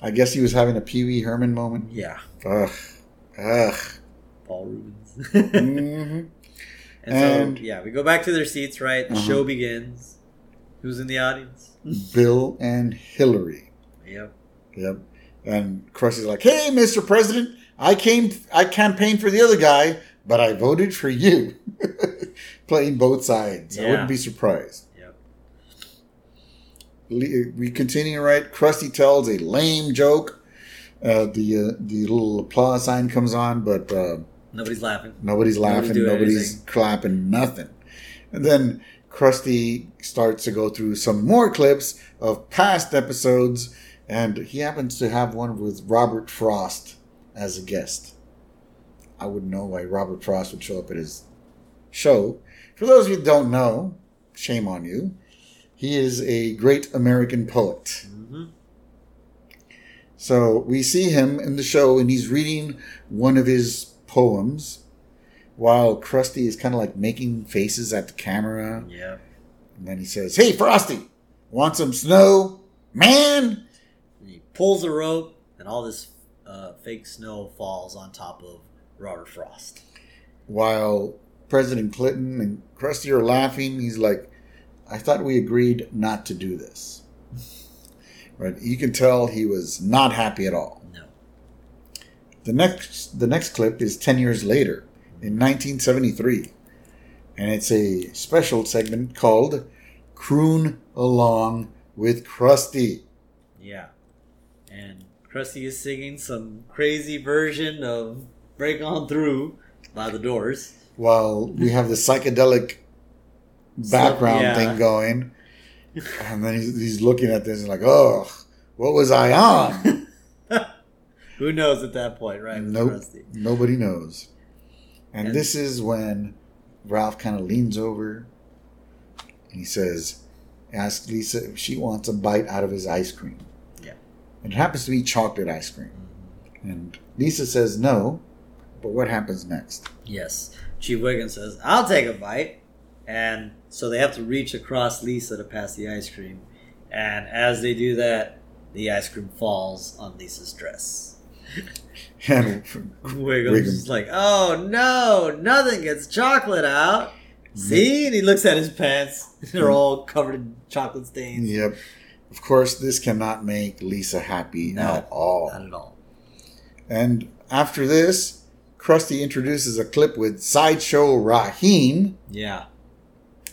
I guess he was having a Pee Wee Herman moment. Yeah, Ugh. Ugh. Paul Reubens. (laughs) hmm And, And- so, yeah, we go back to their seats, right? The Uh-huh. show begins. Who's in the audience? Bill and Hillary. Yep. Yep. And Krusty's like, "Hey, Mr. President, I came, I campaigned for the other guy, but I voted for you." (laughs) Playing both sides. I wouldn't be surprised. Yep. We continue right. Krusty tells a lame joke. Uh, the uh, the little applause sign comes on, but uh, Nobody's laughing. nobody's laughing. Nobody's clapping. Nothing. And then Krusty starts to go through some more clips of past episodes, and he happens to have one with Robert Frost as a guest. I wouldn't know why Robert Frost would show up at his show. For those of you who don't know, shame on you. He is a great American poet. hmm So we see him in the show, and he's reading one of his poems while Krusty is kind of like making faces at the camera. Yeah. And then he says, Hey, Frosty, want some snow? Man! And he pulls a rope, and all this uh, fake snow falls on top of Robert Frost. While President Clinton and Krusty are laughing, he's like, I thought we agreed not to do this. Right? You can tell he was not happy at all. The next the next clip is 10 years later in 1973 and it's a special segment called Croon Along with Krusty. Yeah. And Krusty is singing some crazy version of Break On Through by the Doors. While we have the psychedelic background yeah. thing going and then he's, he's looking at this and like, "Oh, what was I on?" (laughs) Who knows at that point, right? nope. Krusty? Nobody knows. And, And- this is when Ralph kind of leans over and he says, Ask Lisa if she wants a bite out of his ice cream. Yeah. And it happens to be chocolate ice cream. Mm-hmm. And Lisa says no, but what happens next? Yes. Chief Wiggum says, I'll take a bite. And so they have to reach across Lisa to pass the ice cream. And as they do that, the ice cream falls on Lisa's dress. (laughs) And Wiggum's just like, oh no, nothing gets chocolate out. See? And he looks at his pants. (laughs) They're all covered in chocolate stains. yep. Of course, this cannot make Lisa happy No, at all. Not at all. And after this, Krusty introduces a clip with Sideshow Raheem. Yeah.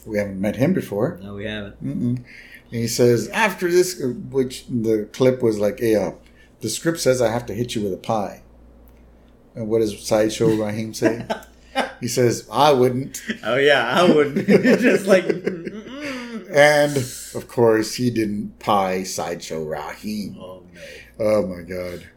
We haven't met him before. No, we haven't. He says, after this, which the clip was like, uh, the script says I have to hit you with a pie. And what does Sideshow Raheem say? (laughs) he says, I wouldn't. Oh yeah, I wouldn't. (laughs) just like. And of course, he didn't pie Sideshow Raheem. Oh no. Oh my god.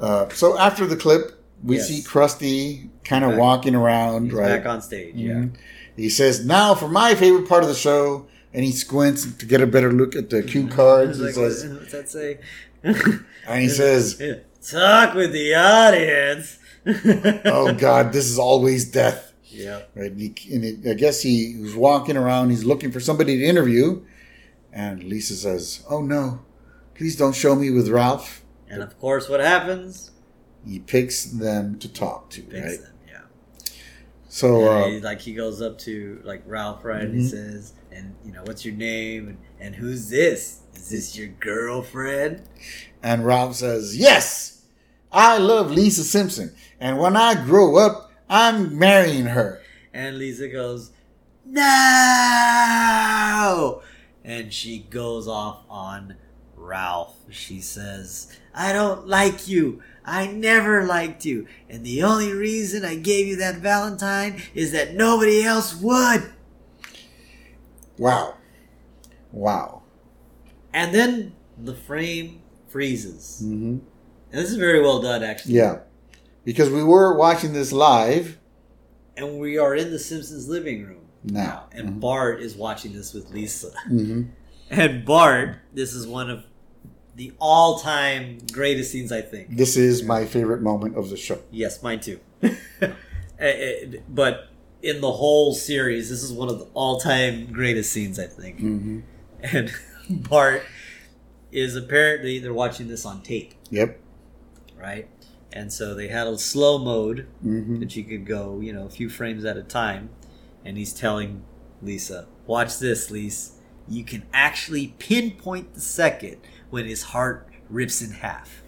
Uh, so after the clip, we Yes. see Krusty kind of walking around, He's right? back on stage. Yeah. Mhm. He says, "Now for my favorite part of the show," and he squints to get a better look at the cue cards. He like, says, what's that say? (laughs) and he says, (laughs) "Talk with the audience." (laughs) "Oh God, this is always death." Yeah. Right? And, he, and it, I guess he was walking around. He's looking for somebody to interview, and Lisa says, "Oh no, please don't show me with Ralph." And of course, what happens? He picks them to talk to, Picks right? them. Yeah. So, Yeah, uh, he, like he goes up to like Ralph, right? And he Mhm. says, "And you know, what's your name? And, and who's this? Is this your girlfriend?" And Ralph says, Yes, I love Lisa Simpson. And when I grow up, I'm marrying her. And Lisa goes, "No!" And she goes off on Ralph. She says, "I don't like you. I never liked you. And the only reason I gave you that Valentine is that nobody else would." Wow. Wow. And then the frame freezes. hmm And this is very well done, actually. Yeah. Because we were watching this live. And we are in the Simpsons living room Now. And Mhm. Bart is watching this with Lisa. Mhm. (laughs) And Bart, this is one of the all time greatest scenes, I think. This is my favorite moment of the show. Yes, mine too. (laughs) Eh, eh, but in the whole series, this is one of the all time greatest scenes, I think. hmm And (laughs) Bart is apparently, they're watching this on tape, Yep. right? And so they had a slow mode hmm that you could go, you know, a few frames at a time. And he's telling Lisa, watch this, Lisa. You can actually pinpoint the second when his heart rips in half.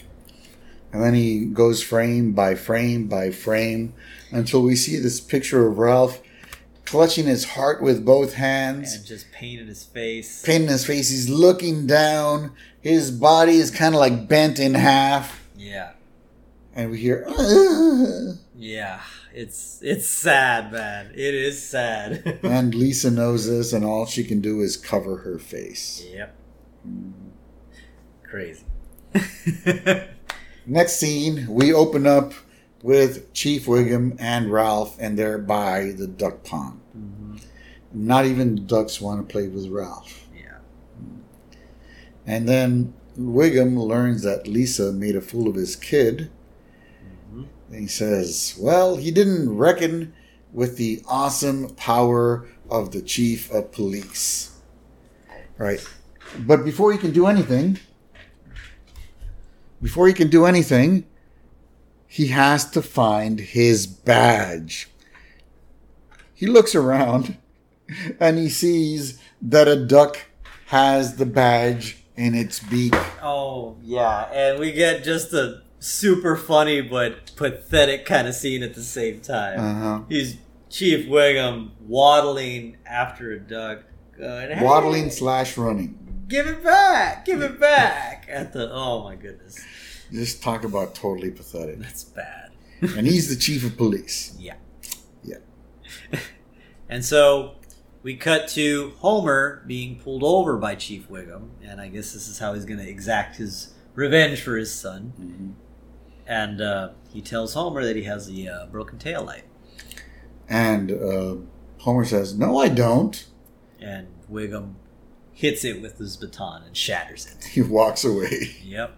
And then he goes frame by frame by frame until we see this picture of Ralph clutching his heart with both hands. And just pain in his face. pain in his face. He's looking down. His body is kind of like bent in half. Yeah. And we hear, "Ah." (laughs) Yeah. It's it's sad, man. It is sad. (laughs) and Lisa knows this, and all she can do is cover her face. yep. Crazy. (laughs) Next scene, we open up with Chief Wiggum and Ralph, and they're by the duck pond. Mhm. Not even ducks want to play with Ralph. Yeah. And then Wiggum learns that Lisa made a fool of his kid. Mhm. And he says, Well, he didn't reckon with the awesome power of the chief of police. Right. But before he can do anything, before he can do anything, he has to find his badge. He looks around (laughs) and he sees that a duck has the badge in its beak. Oh yeah, and we get just a super funny but pathetic kind of scene at the same time. Uh-huh. He's Chief Wiggum waddling after a duck, going, "Hey, Waddling slash running. Give it back, give it back!" (laughs) At the oh my goodness, Just talk about totally pathetic. that's bad. And he's the chief of police. Yeah, Yeah. (laughs) and so we cut to Homer being pulled over by Chief Wiggum, and I guess this is how he's going to exact his revenge for his son. And uh, he tells Homer that he has the uh, broken tail light. And uh, Homer says, "No, I don't." And Wiggum hits it with his baton and shatters it. He walks away. Yep.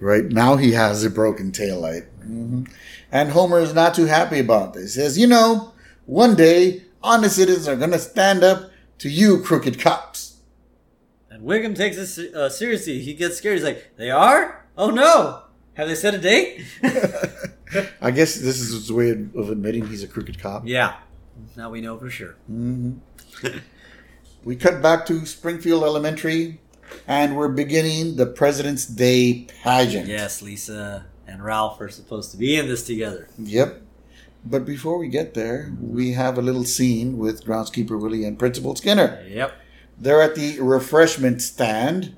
Right now, he has a broken taillight. hmm And Homer is not too happy about this. He says, "You know, one day honest citizens are going to stand up to you, crooked cops." And Wiggum takes this uh, seriously. He gets scared. He's like, "They are? Oh no! Have they set a date?" (laughs) I guess this is his way of admitting he's a crooked cop. yeah. Now we know for sure. hmm (laughs) we cut back to Springfield Elementary, and we're beginning the President's Day pageant. Yes, Lisa and Ralph are supposed to be in this together. Yep. But before we get there, we have a little scene with groundskeeper Willie and Principal Skinner. Yep. They're at the refreshment stand,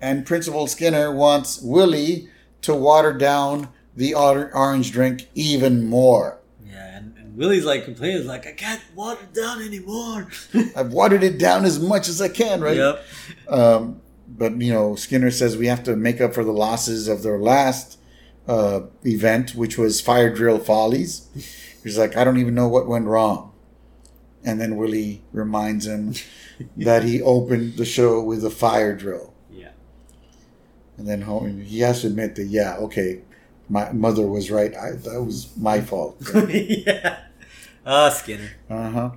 and Principal Skinner wants Willie to water down the orange drink even more. Yeah, and, and Willie's like complaining, like, I can't water it down anymore. (laughs) I've watered it down as much as I can, right? Yep. Um, but you know, Skinner says we have to make up for the losses of their last uh, event, which was Fire Drill Follies. He's like, I don't even know what went wrong. And then Willie reminds him (laughs) that he opened the show with a fire drill. Yeah. And then he has to admit that, yeah, okay, my mother was right. I, that was my fault. (laughs) yeah. Ah, Skinner. Uh huh.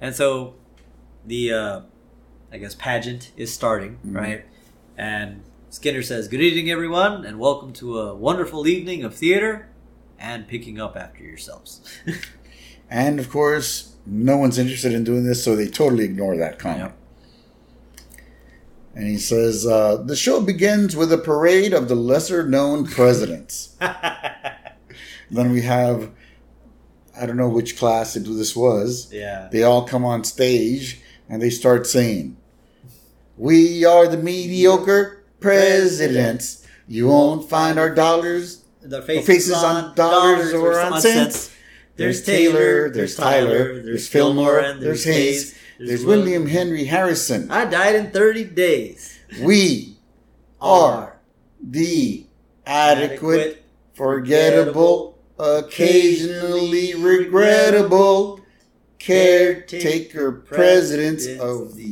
And so the, uh, I guess, pageant is starting, Mhm. right? And Skinner says, Good evening, everyone, and welcome to a wonderful evening of theater and picking up after yourselves. (laughs) And of course, no one's interested in doing this, so they totally ignore that comment. Yep. And he says, uh, the show begins with a parade of the lesser known presidents. (laughs) then we have, I don't know which class it- this was. yeah. They all come on stage and they start saying, We are the mediocre presidents. You won't find our dollars. The faces on dollars or on cents. There's Taylor, there's Tyler, there's Fillmore, and there's Hayes. There's William Henry Harrison. I died in 30 days. We are the adequate, forgettable, occasionally regrettable caretaker presidents of the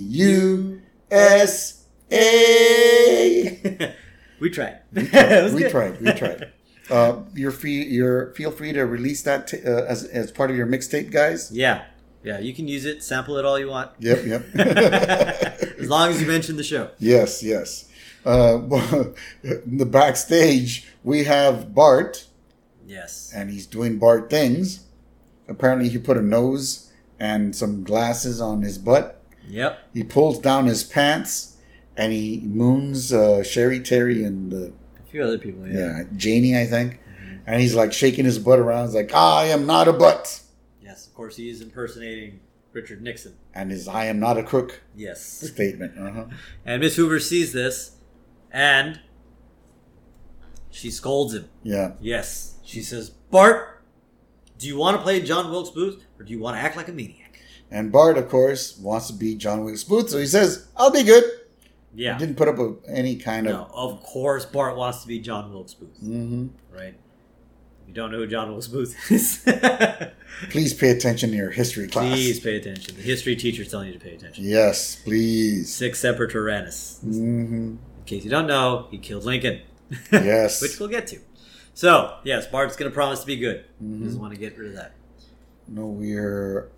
USA. (laughs) (laughs) we tried. It was we tried. We tried. (laughs) Uh, you're free. You're feel free to release that t- uh, as as part of your mixtape, guys. Yeah. Yeah, you can use it, sample it all you want. Yep. Yep. as long as you mention the show. Yes, yes. Uh, in the backstage, we have Bart, Yes. and he's doing Bart things. Apparently, he put a nose and some glasses on his butt. Yep. He pulls down his pants, and he moons uh, Sherri Terri and uh, A few other people, yeah. yeah Janey, I think. And he's like shaking his butt around. He's like, "I am not a butt," Yes, of course, he is impersonating Richard Nixon. and his "I am not a crook" Yes. statement. Uh-huh. (laughs) And Miss Hoover sees this, and she scolds him. Yeah. Yes. She says, Bart, do you want to play John Wilkes Booth, or do you want to act like a maniac? And Bart, of course, wants to be John Wilkes Booth, so he says, "I'll be good." Yeah. Didn't put up a, any kind of. No, of course, Bart wants to be John Wilkes Booth, hmm right? If you don't know who John Wilkes Booth (laughs) is, Please pay attention to your history class. please pay attention. The history teacher's telling you to pay attention. Yes, please. Sic Semper Tyrannis. hmm In case you don't know, he killed Lincoln. (laughs) Yes. Which we'll get to. So, yes, Bart's going to promise to be good. Mhm. doesn't want to get rid of that. No, we're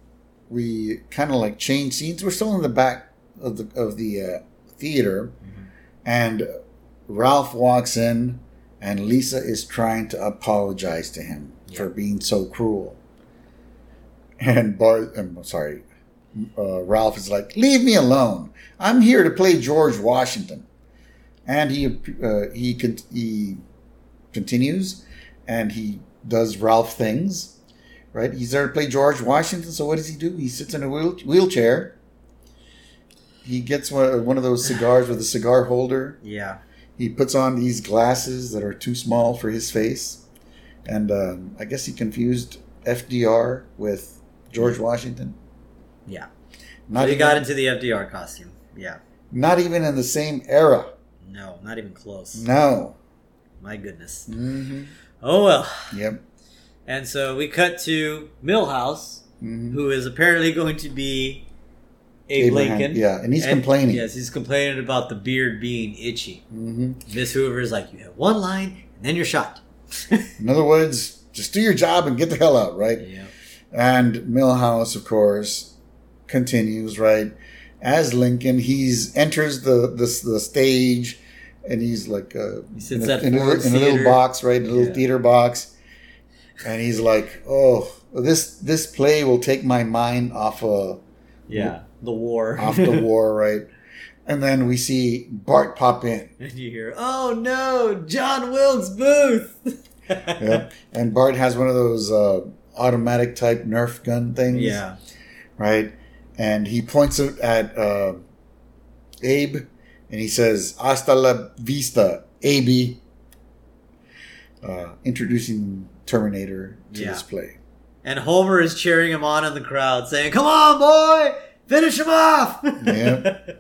we kind of like change scenes. We're still in the back of the of the uh, theater, Mhm. and Ralph walks in, and Lisa is trying to apologize to him for being so cruel. And Bart, I'm sorry, uh, Ralph is like, "Leave me alone. I'm here to play George Washington." And he uh, he he continues, and he does Ralph things, right? He's there to play George Washington. So what does he do? He sits in a wheel- wheelchair. He gets one one of those cigars with a cigar holder. Yeah. He puts on these glasses that are too small for his face, and um, I guess he confused FDR with George Washington. Yeah. Not so he even, got into the FDR costume. Yeah. not even in the same era. No, not even close. No. My goodness. hmm Oh well. Yep. And so we cut to Milhouse, hmm who is apparently going to be Abe Abraham, Lincoln. yeah, and he's And- complaining. Yes, he's complaining about the beard being itchy. hmm Miss Hoover is like, you have one line and then you're shot. (laughs) In other words, just do your job and get the hell out, right? yeah. And Milhouse, of course, continues right as Lincoln. He's enters the the, the stage, and he's like uh, He sits in, a, in, a, in a little box, right, a little Yeah. theater box, and he's like, "Oh, this this play will take my mind off uh, Yeah. The war. off the (laughs) war, right?" And then we see Bart pop in. and you hear, oh no, John Wilkes Booth. (laughs) Yep. And Bart has one of those uh, automatic type Nerf gun things. Yeah. right? And he points it at uh, Abe, and he says, "Hasta la vista, Abe." Uh, introducing Terminator to Yeah. this play. And Homer is cheering him on in the crowd, saying, come on, boy, finish him off. Yeah. (laughs)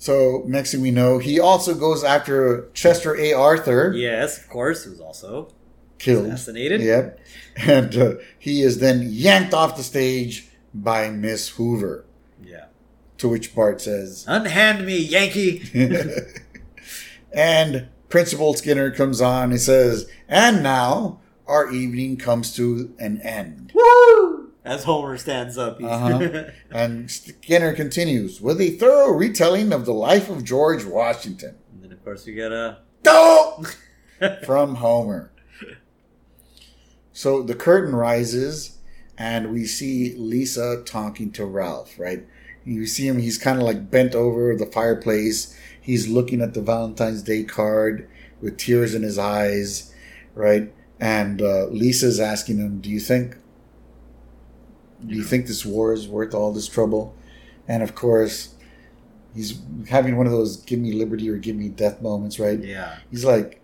So next thing we know, he also goes after Chester A. Arthur, yes, of course, who's also killed. assassinated. Yep, (laughs) and uh, he is then yanked off the stage by Miss Hoover. To which Bart says, Unhand me, Yankee. (laughs) and Principal Skinner comes on and says, And now our evening comes to an end. Woo! As Homer stands up. he's- Uh-huh. (laughs) And Skinner continues with a thorough retelling of the life of George Washington. and then, of course, we get a. Go! (laughs) From Homer. So the curtain rises, and we see Lisa talking to Ralph, right? You see him, he's kind of like bent over the fireplace. He's looking at the Valentine's Day card with tears in his eyes, right? And uh, Lisa's asking him, Do you think. Do you think this war is worth all this trouble? And of course, he's having one of those give me liberty or give me death moments, right? Yeah. He's like,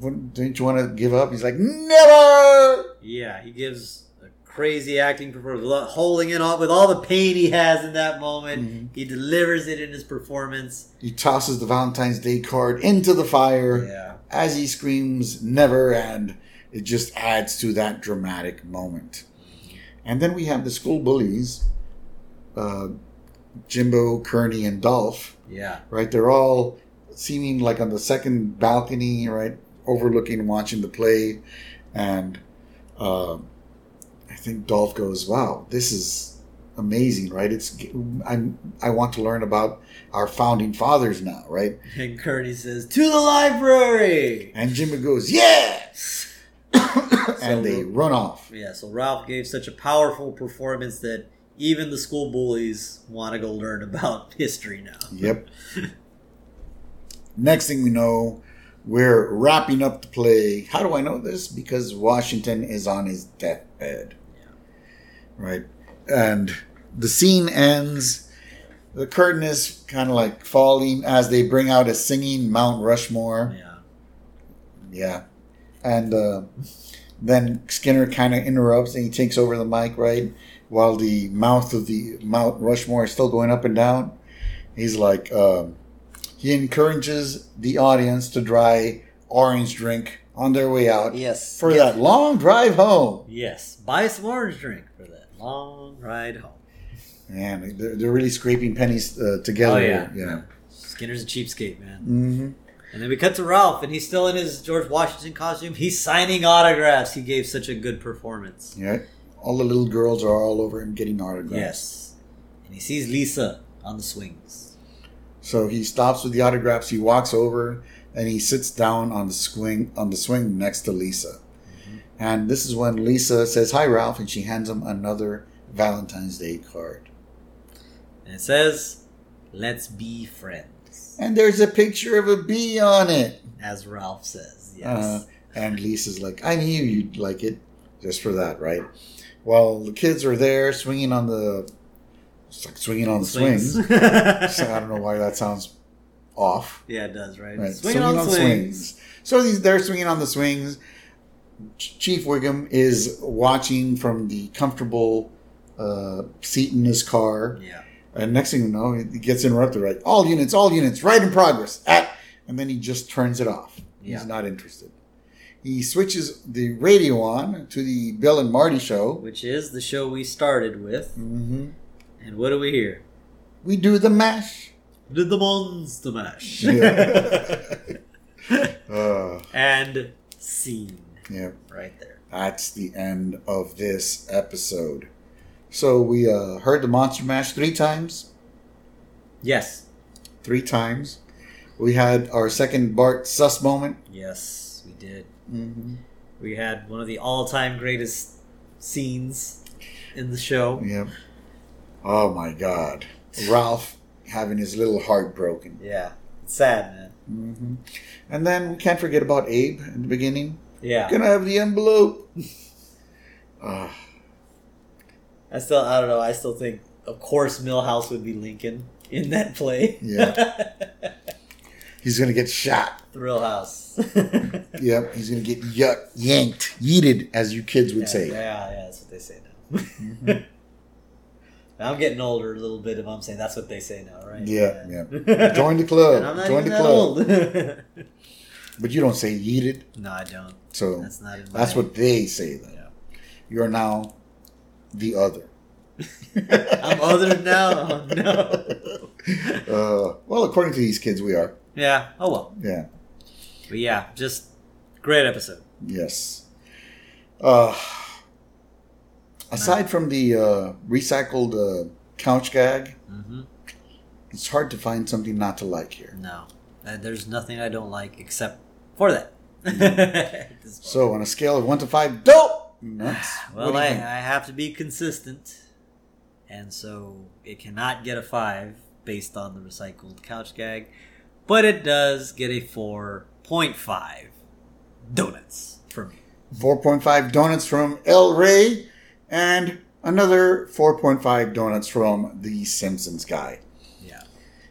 don't you want to give up? He's like, never. Yeah, he gives crazy acting performance, holding it all with all the pain he has in that moment. Mhm. He delivers it in his performance. He tosses the Valentine's Day card into the fire Yeah. as he screams, never, and it just adds to that dramatic moment. And then we have the school bullies, uh, Jimbo, Kearney, and Dolph, Yeah. right? They're all seeming like on the second balcony, right? Overlooking, watching the play. And uh, think Dolph goes, wow, this is amazing, right? It's I'm I want to learn about our founding fathers now, right? And Kearney says, To the library! And Jimmy goes, "Yes!" (coughs) and they run off. Yeah, so Ralph gave such a powerful performance that even the school bullies want to go learn about (laughs) history now. Yep. Next thing we know, we're wrapping up the play. How do I know this? Because Washington is on his deathbed. Right. And the scene ends. The curtain is kind of like falling as they bring out a singing Mount Rushmore. Yeah. Yeah. And uh, then Skinner kind of interrupts and he takes over the mic, right? While the mouth of the Mount Rushmore is still going up and down. He's like, um, he encourages the audience to dry orange drink on their way out Yes. for that long drive home. Yes. Buy some orange drink for that long ride home. And they're, they're really scraping pennies uh, together. Oh, yeah. yeah. Skinner's a cheapskate, man. hmm And then we cut to Ralph, and he's still in his George Washington costume. He's signing autographs. He gave such a good performance. Yeah. All the little girls are all over him getting autographs. Yes. And he sees Lisa on the swings. So he stops with the autographs. He walks over and he sits down on the swing on the swing next to Lisa. And this is when Lisa says hi, Ralph, and she hands him another Valentine's Day card. And it says, Let's be friends. And there's a picture of a bee on it. As Ralph says. Yes. Uh, and Lisa's like, I knew you'd like it, just for that, right? Well, the kids are there swinging on the, it's like swinging on the swings. (laughs) so I don't know why that sounds off. yeah, it does, right? Right. Swinging, on, swings. So these they're swinging on the swings. Ch- Chief Wiggum is watching from the comfortable uh, seat in his car, Yeah. and next thing you know, he gets interrupted. Right, all units, all units, right in progress at and then he just turns it off. Yeah. He's not interested. He switches the radio on to the Bill and Marty show. Which is the show we started with. hmm And what do we hear? We do the mash. Did the Monster Mash. (laughs) (laughs) Uh, and scene. Yeah, Right there. that's the end of this episode. So we uh, heard the Monster Mash three times. Yes. Three times. We had our second Bart sus moment. Yes, we did. Mm-hmm. We had one of the all time greatest scenes in the show. Yep. Oh my God, Ralph having his little heart broken. Yeah. It's sad, man. hmm And then we can't forget about Abe in the beginning. Yeah. Can I have the envelope? (laughs) Ah, I still, I don't know. I still think, of course, Milhouse would be Lincoln in that play. Yeah. (laughs) he's gonna get shot. Thrill House. (laughs) Yep, he's gonna get yuck, yanked, yeeted, as you kids would yeah, say. Yeah, yeah, that's what they say now. I'm getting older a little bit if I'm saying that's what they say now, right? Yeah, yeah. Join the club. And I'm not Join the club. But you don't say yeeted, no, I don't. so That's not in my that's what they say. Then Yeah. you are now the other. (laughs) I'm other now. (laughs) No. Uh, well, according to these kids, we are. Yeah. Oh well. Yeah. But yeah, just great episode. Yes. Uh, aside from the uh, recycled uh, couch gag, hmm it's hard to find something not to like here. No, Uh, there's nothing I don't like except for that. (laughs) So, on a scale of one to five, dope nuts. (sighs) well, I, think? I have to be consistent, and so it cannot get a five based on the recycled couch gag, but it does get a four point five donuts for me. 4.5 donuts from El Rey, and another 4.5 donuts from the Simpsons guy.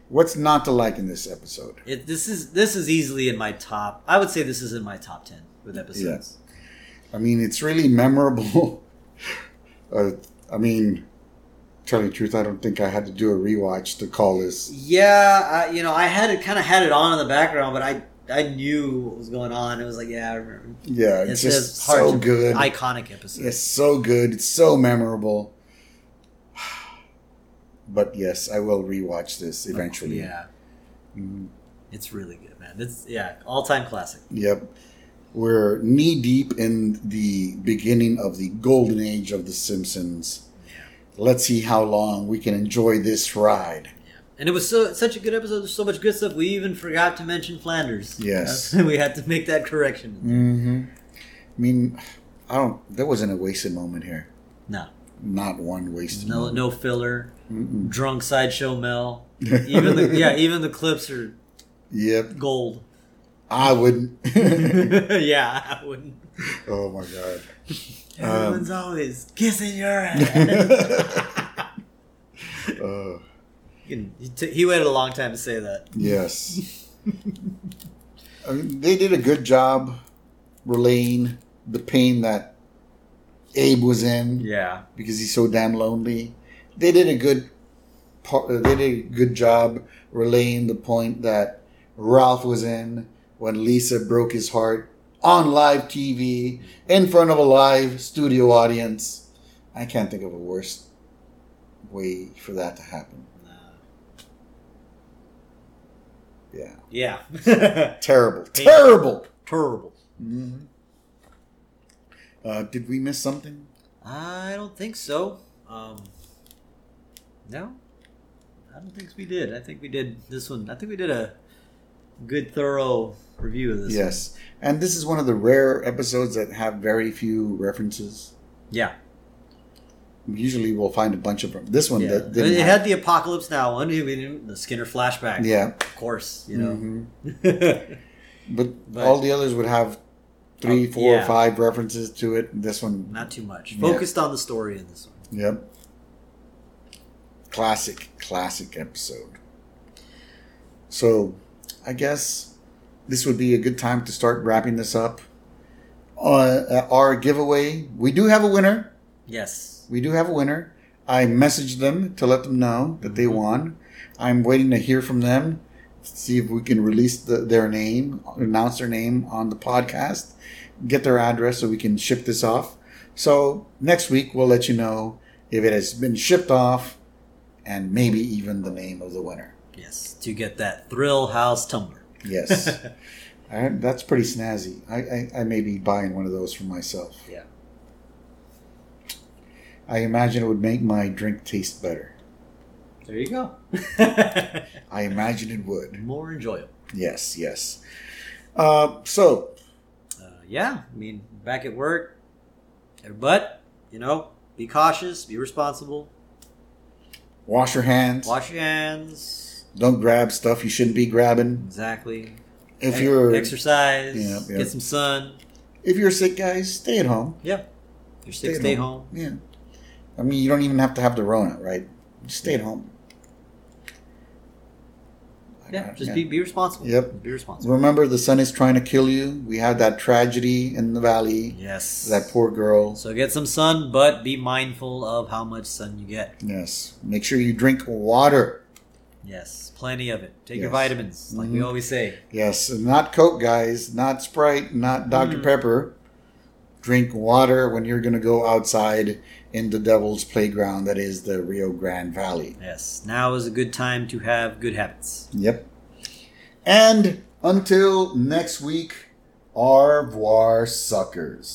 What's not to like in this episode? It, this is this is easily in my top. I would say this is in my top ten with episodes. I mean, it's really memorable. (laughs) uh, I mean, tell you the truth, I don't think I had to do a rewatch to call this. Yeah, I, you know, I had it kind of had it on in the background, but I I knew what was going on. It was like, yeah, I remember. Yeah, it's, It's just so good. Iconic episode. It's so good. It's so memorable. But yes, I will rewatch this eventually. Yeah, Mm, it's really good, man. It's yeah, all time classic. Yep. We're knee deep in the beginning of the golden age of The Simpsons. Yeah. Let's see how long we can enjoy this ride. Yeah. And it was so such a good episode. There's so much good stuff. We even forgot to mention Flanders. Yes. (laughs) we had to make that correction. Mm-hmm. I mean, I don't. There wasn't a wasted moment here. No, Not one wasted. no, moment. no filler. Mm-mm. Drunk sideshow Mel. (laughs) Even the yeah, even the clips are Yep. gold. I wouldn't. (laughs) yeah, I wouldn't. oh my god. Everyone's always kissing your (laughs) ass. Uh, he, he waited a long time to say that. yes. I mean, they did a good job relaying the pain that Abe was in Yeah. because he's so damn lonely. They did a good part. They did a good job relaying the point that Ralph was in when Lisa broke his heart on live TV in front of a live studio audience. I can't think of a worse way for that to happen. Yeah, Yeah. (laughs) terrible, terrible. Terrible. Mhm. Uh, did we miss something? I don't think so. Um, no, I don't think we did. I think we did this one. I think we did a good, thorough review of this. Yes, and this is one of the rare episodes that have very few references. Yeah. Usually, we'll find a bunch of them. This one yeah. that didn't It have- had the Apocalypse Now one, I mean, the Skinner flashback. yeah, Of course, you know. Mhm. (laughs) but, But- all the others would have three, Oh, four, yeah. five references to it. This one, Not too much. Yeah. Focused on the story in this one. yep, classic, classic episode. So, I guess this would be a good time to start wrapping this up. Uh, our giveaway, we do have a winner. Yes. We do have a winner. I messaged them to let them know that they Mhm. won. I'm waiting to hear from them. See if we can release the, their name, announce their name on the podcast, get their address so we can ship this off. So next week we'll let you know if it has been shipped off and maybe even the name of the winner. Yes, to get that Thrill House tumbler. Yes. (laughs) Right, that's pretty snazzy. I, I, I may be buying one of those for myself. Yeah. I imagine it would make my drink taste better. There you go. (laughs) I imagine it would. More enjoyable. Yes, yes. Uh, so, Uh, yeah, I mean, back at work, but you know, be cautious, be responsible, wash your hands. wash your hands. Don't grab stuff you shouldn't be grabbing. Exactly. If Ex- you're exercise, Yeah, yeah. get some sun. if you're sick, guys, stay at home. Yeah, you're sick, at stay home. Yeah. I mean, you don't even have to have the Rona, right? Just stay at home. Yeah, just be be responsible. Yep. be responsible. Remember, the sun is trying to kill you. We had that tragedy in the valley. Yes. That poor girl. So get some sun, but be mindful of how much sun you get. Yes. Make sure you drink water. Yes, plenty of it. Take your vitamins, like we Mhm. always say. Yes, not Coke, guys. Not Sprite. Not Dr. Mm. Pepper. Drink water when you're going to go outside in the devil's playground that is the Rio Grande Valley. Yes, now is a good time to have good habits. Yep. And until next week, au revoir, suckers.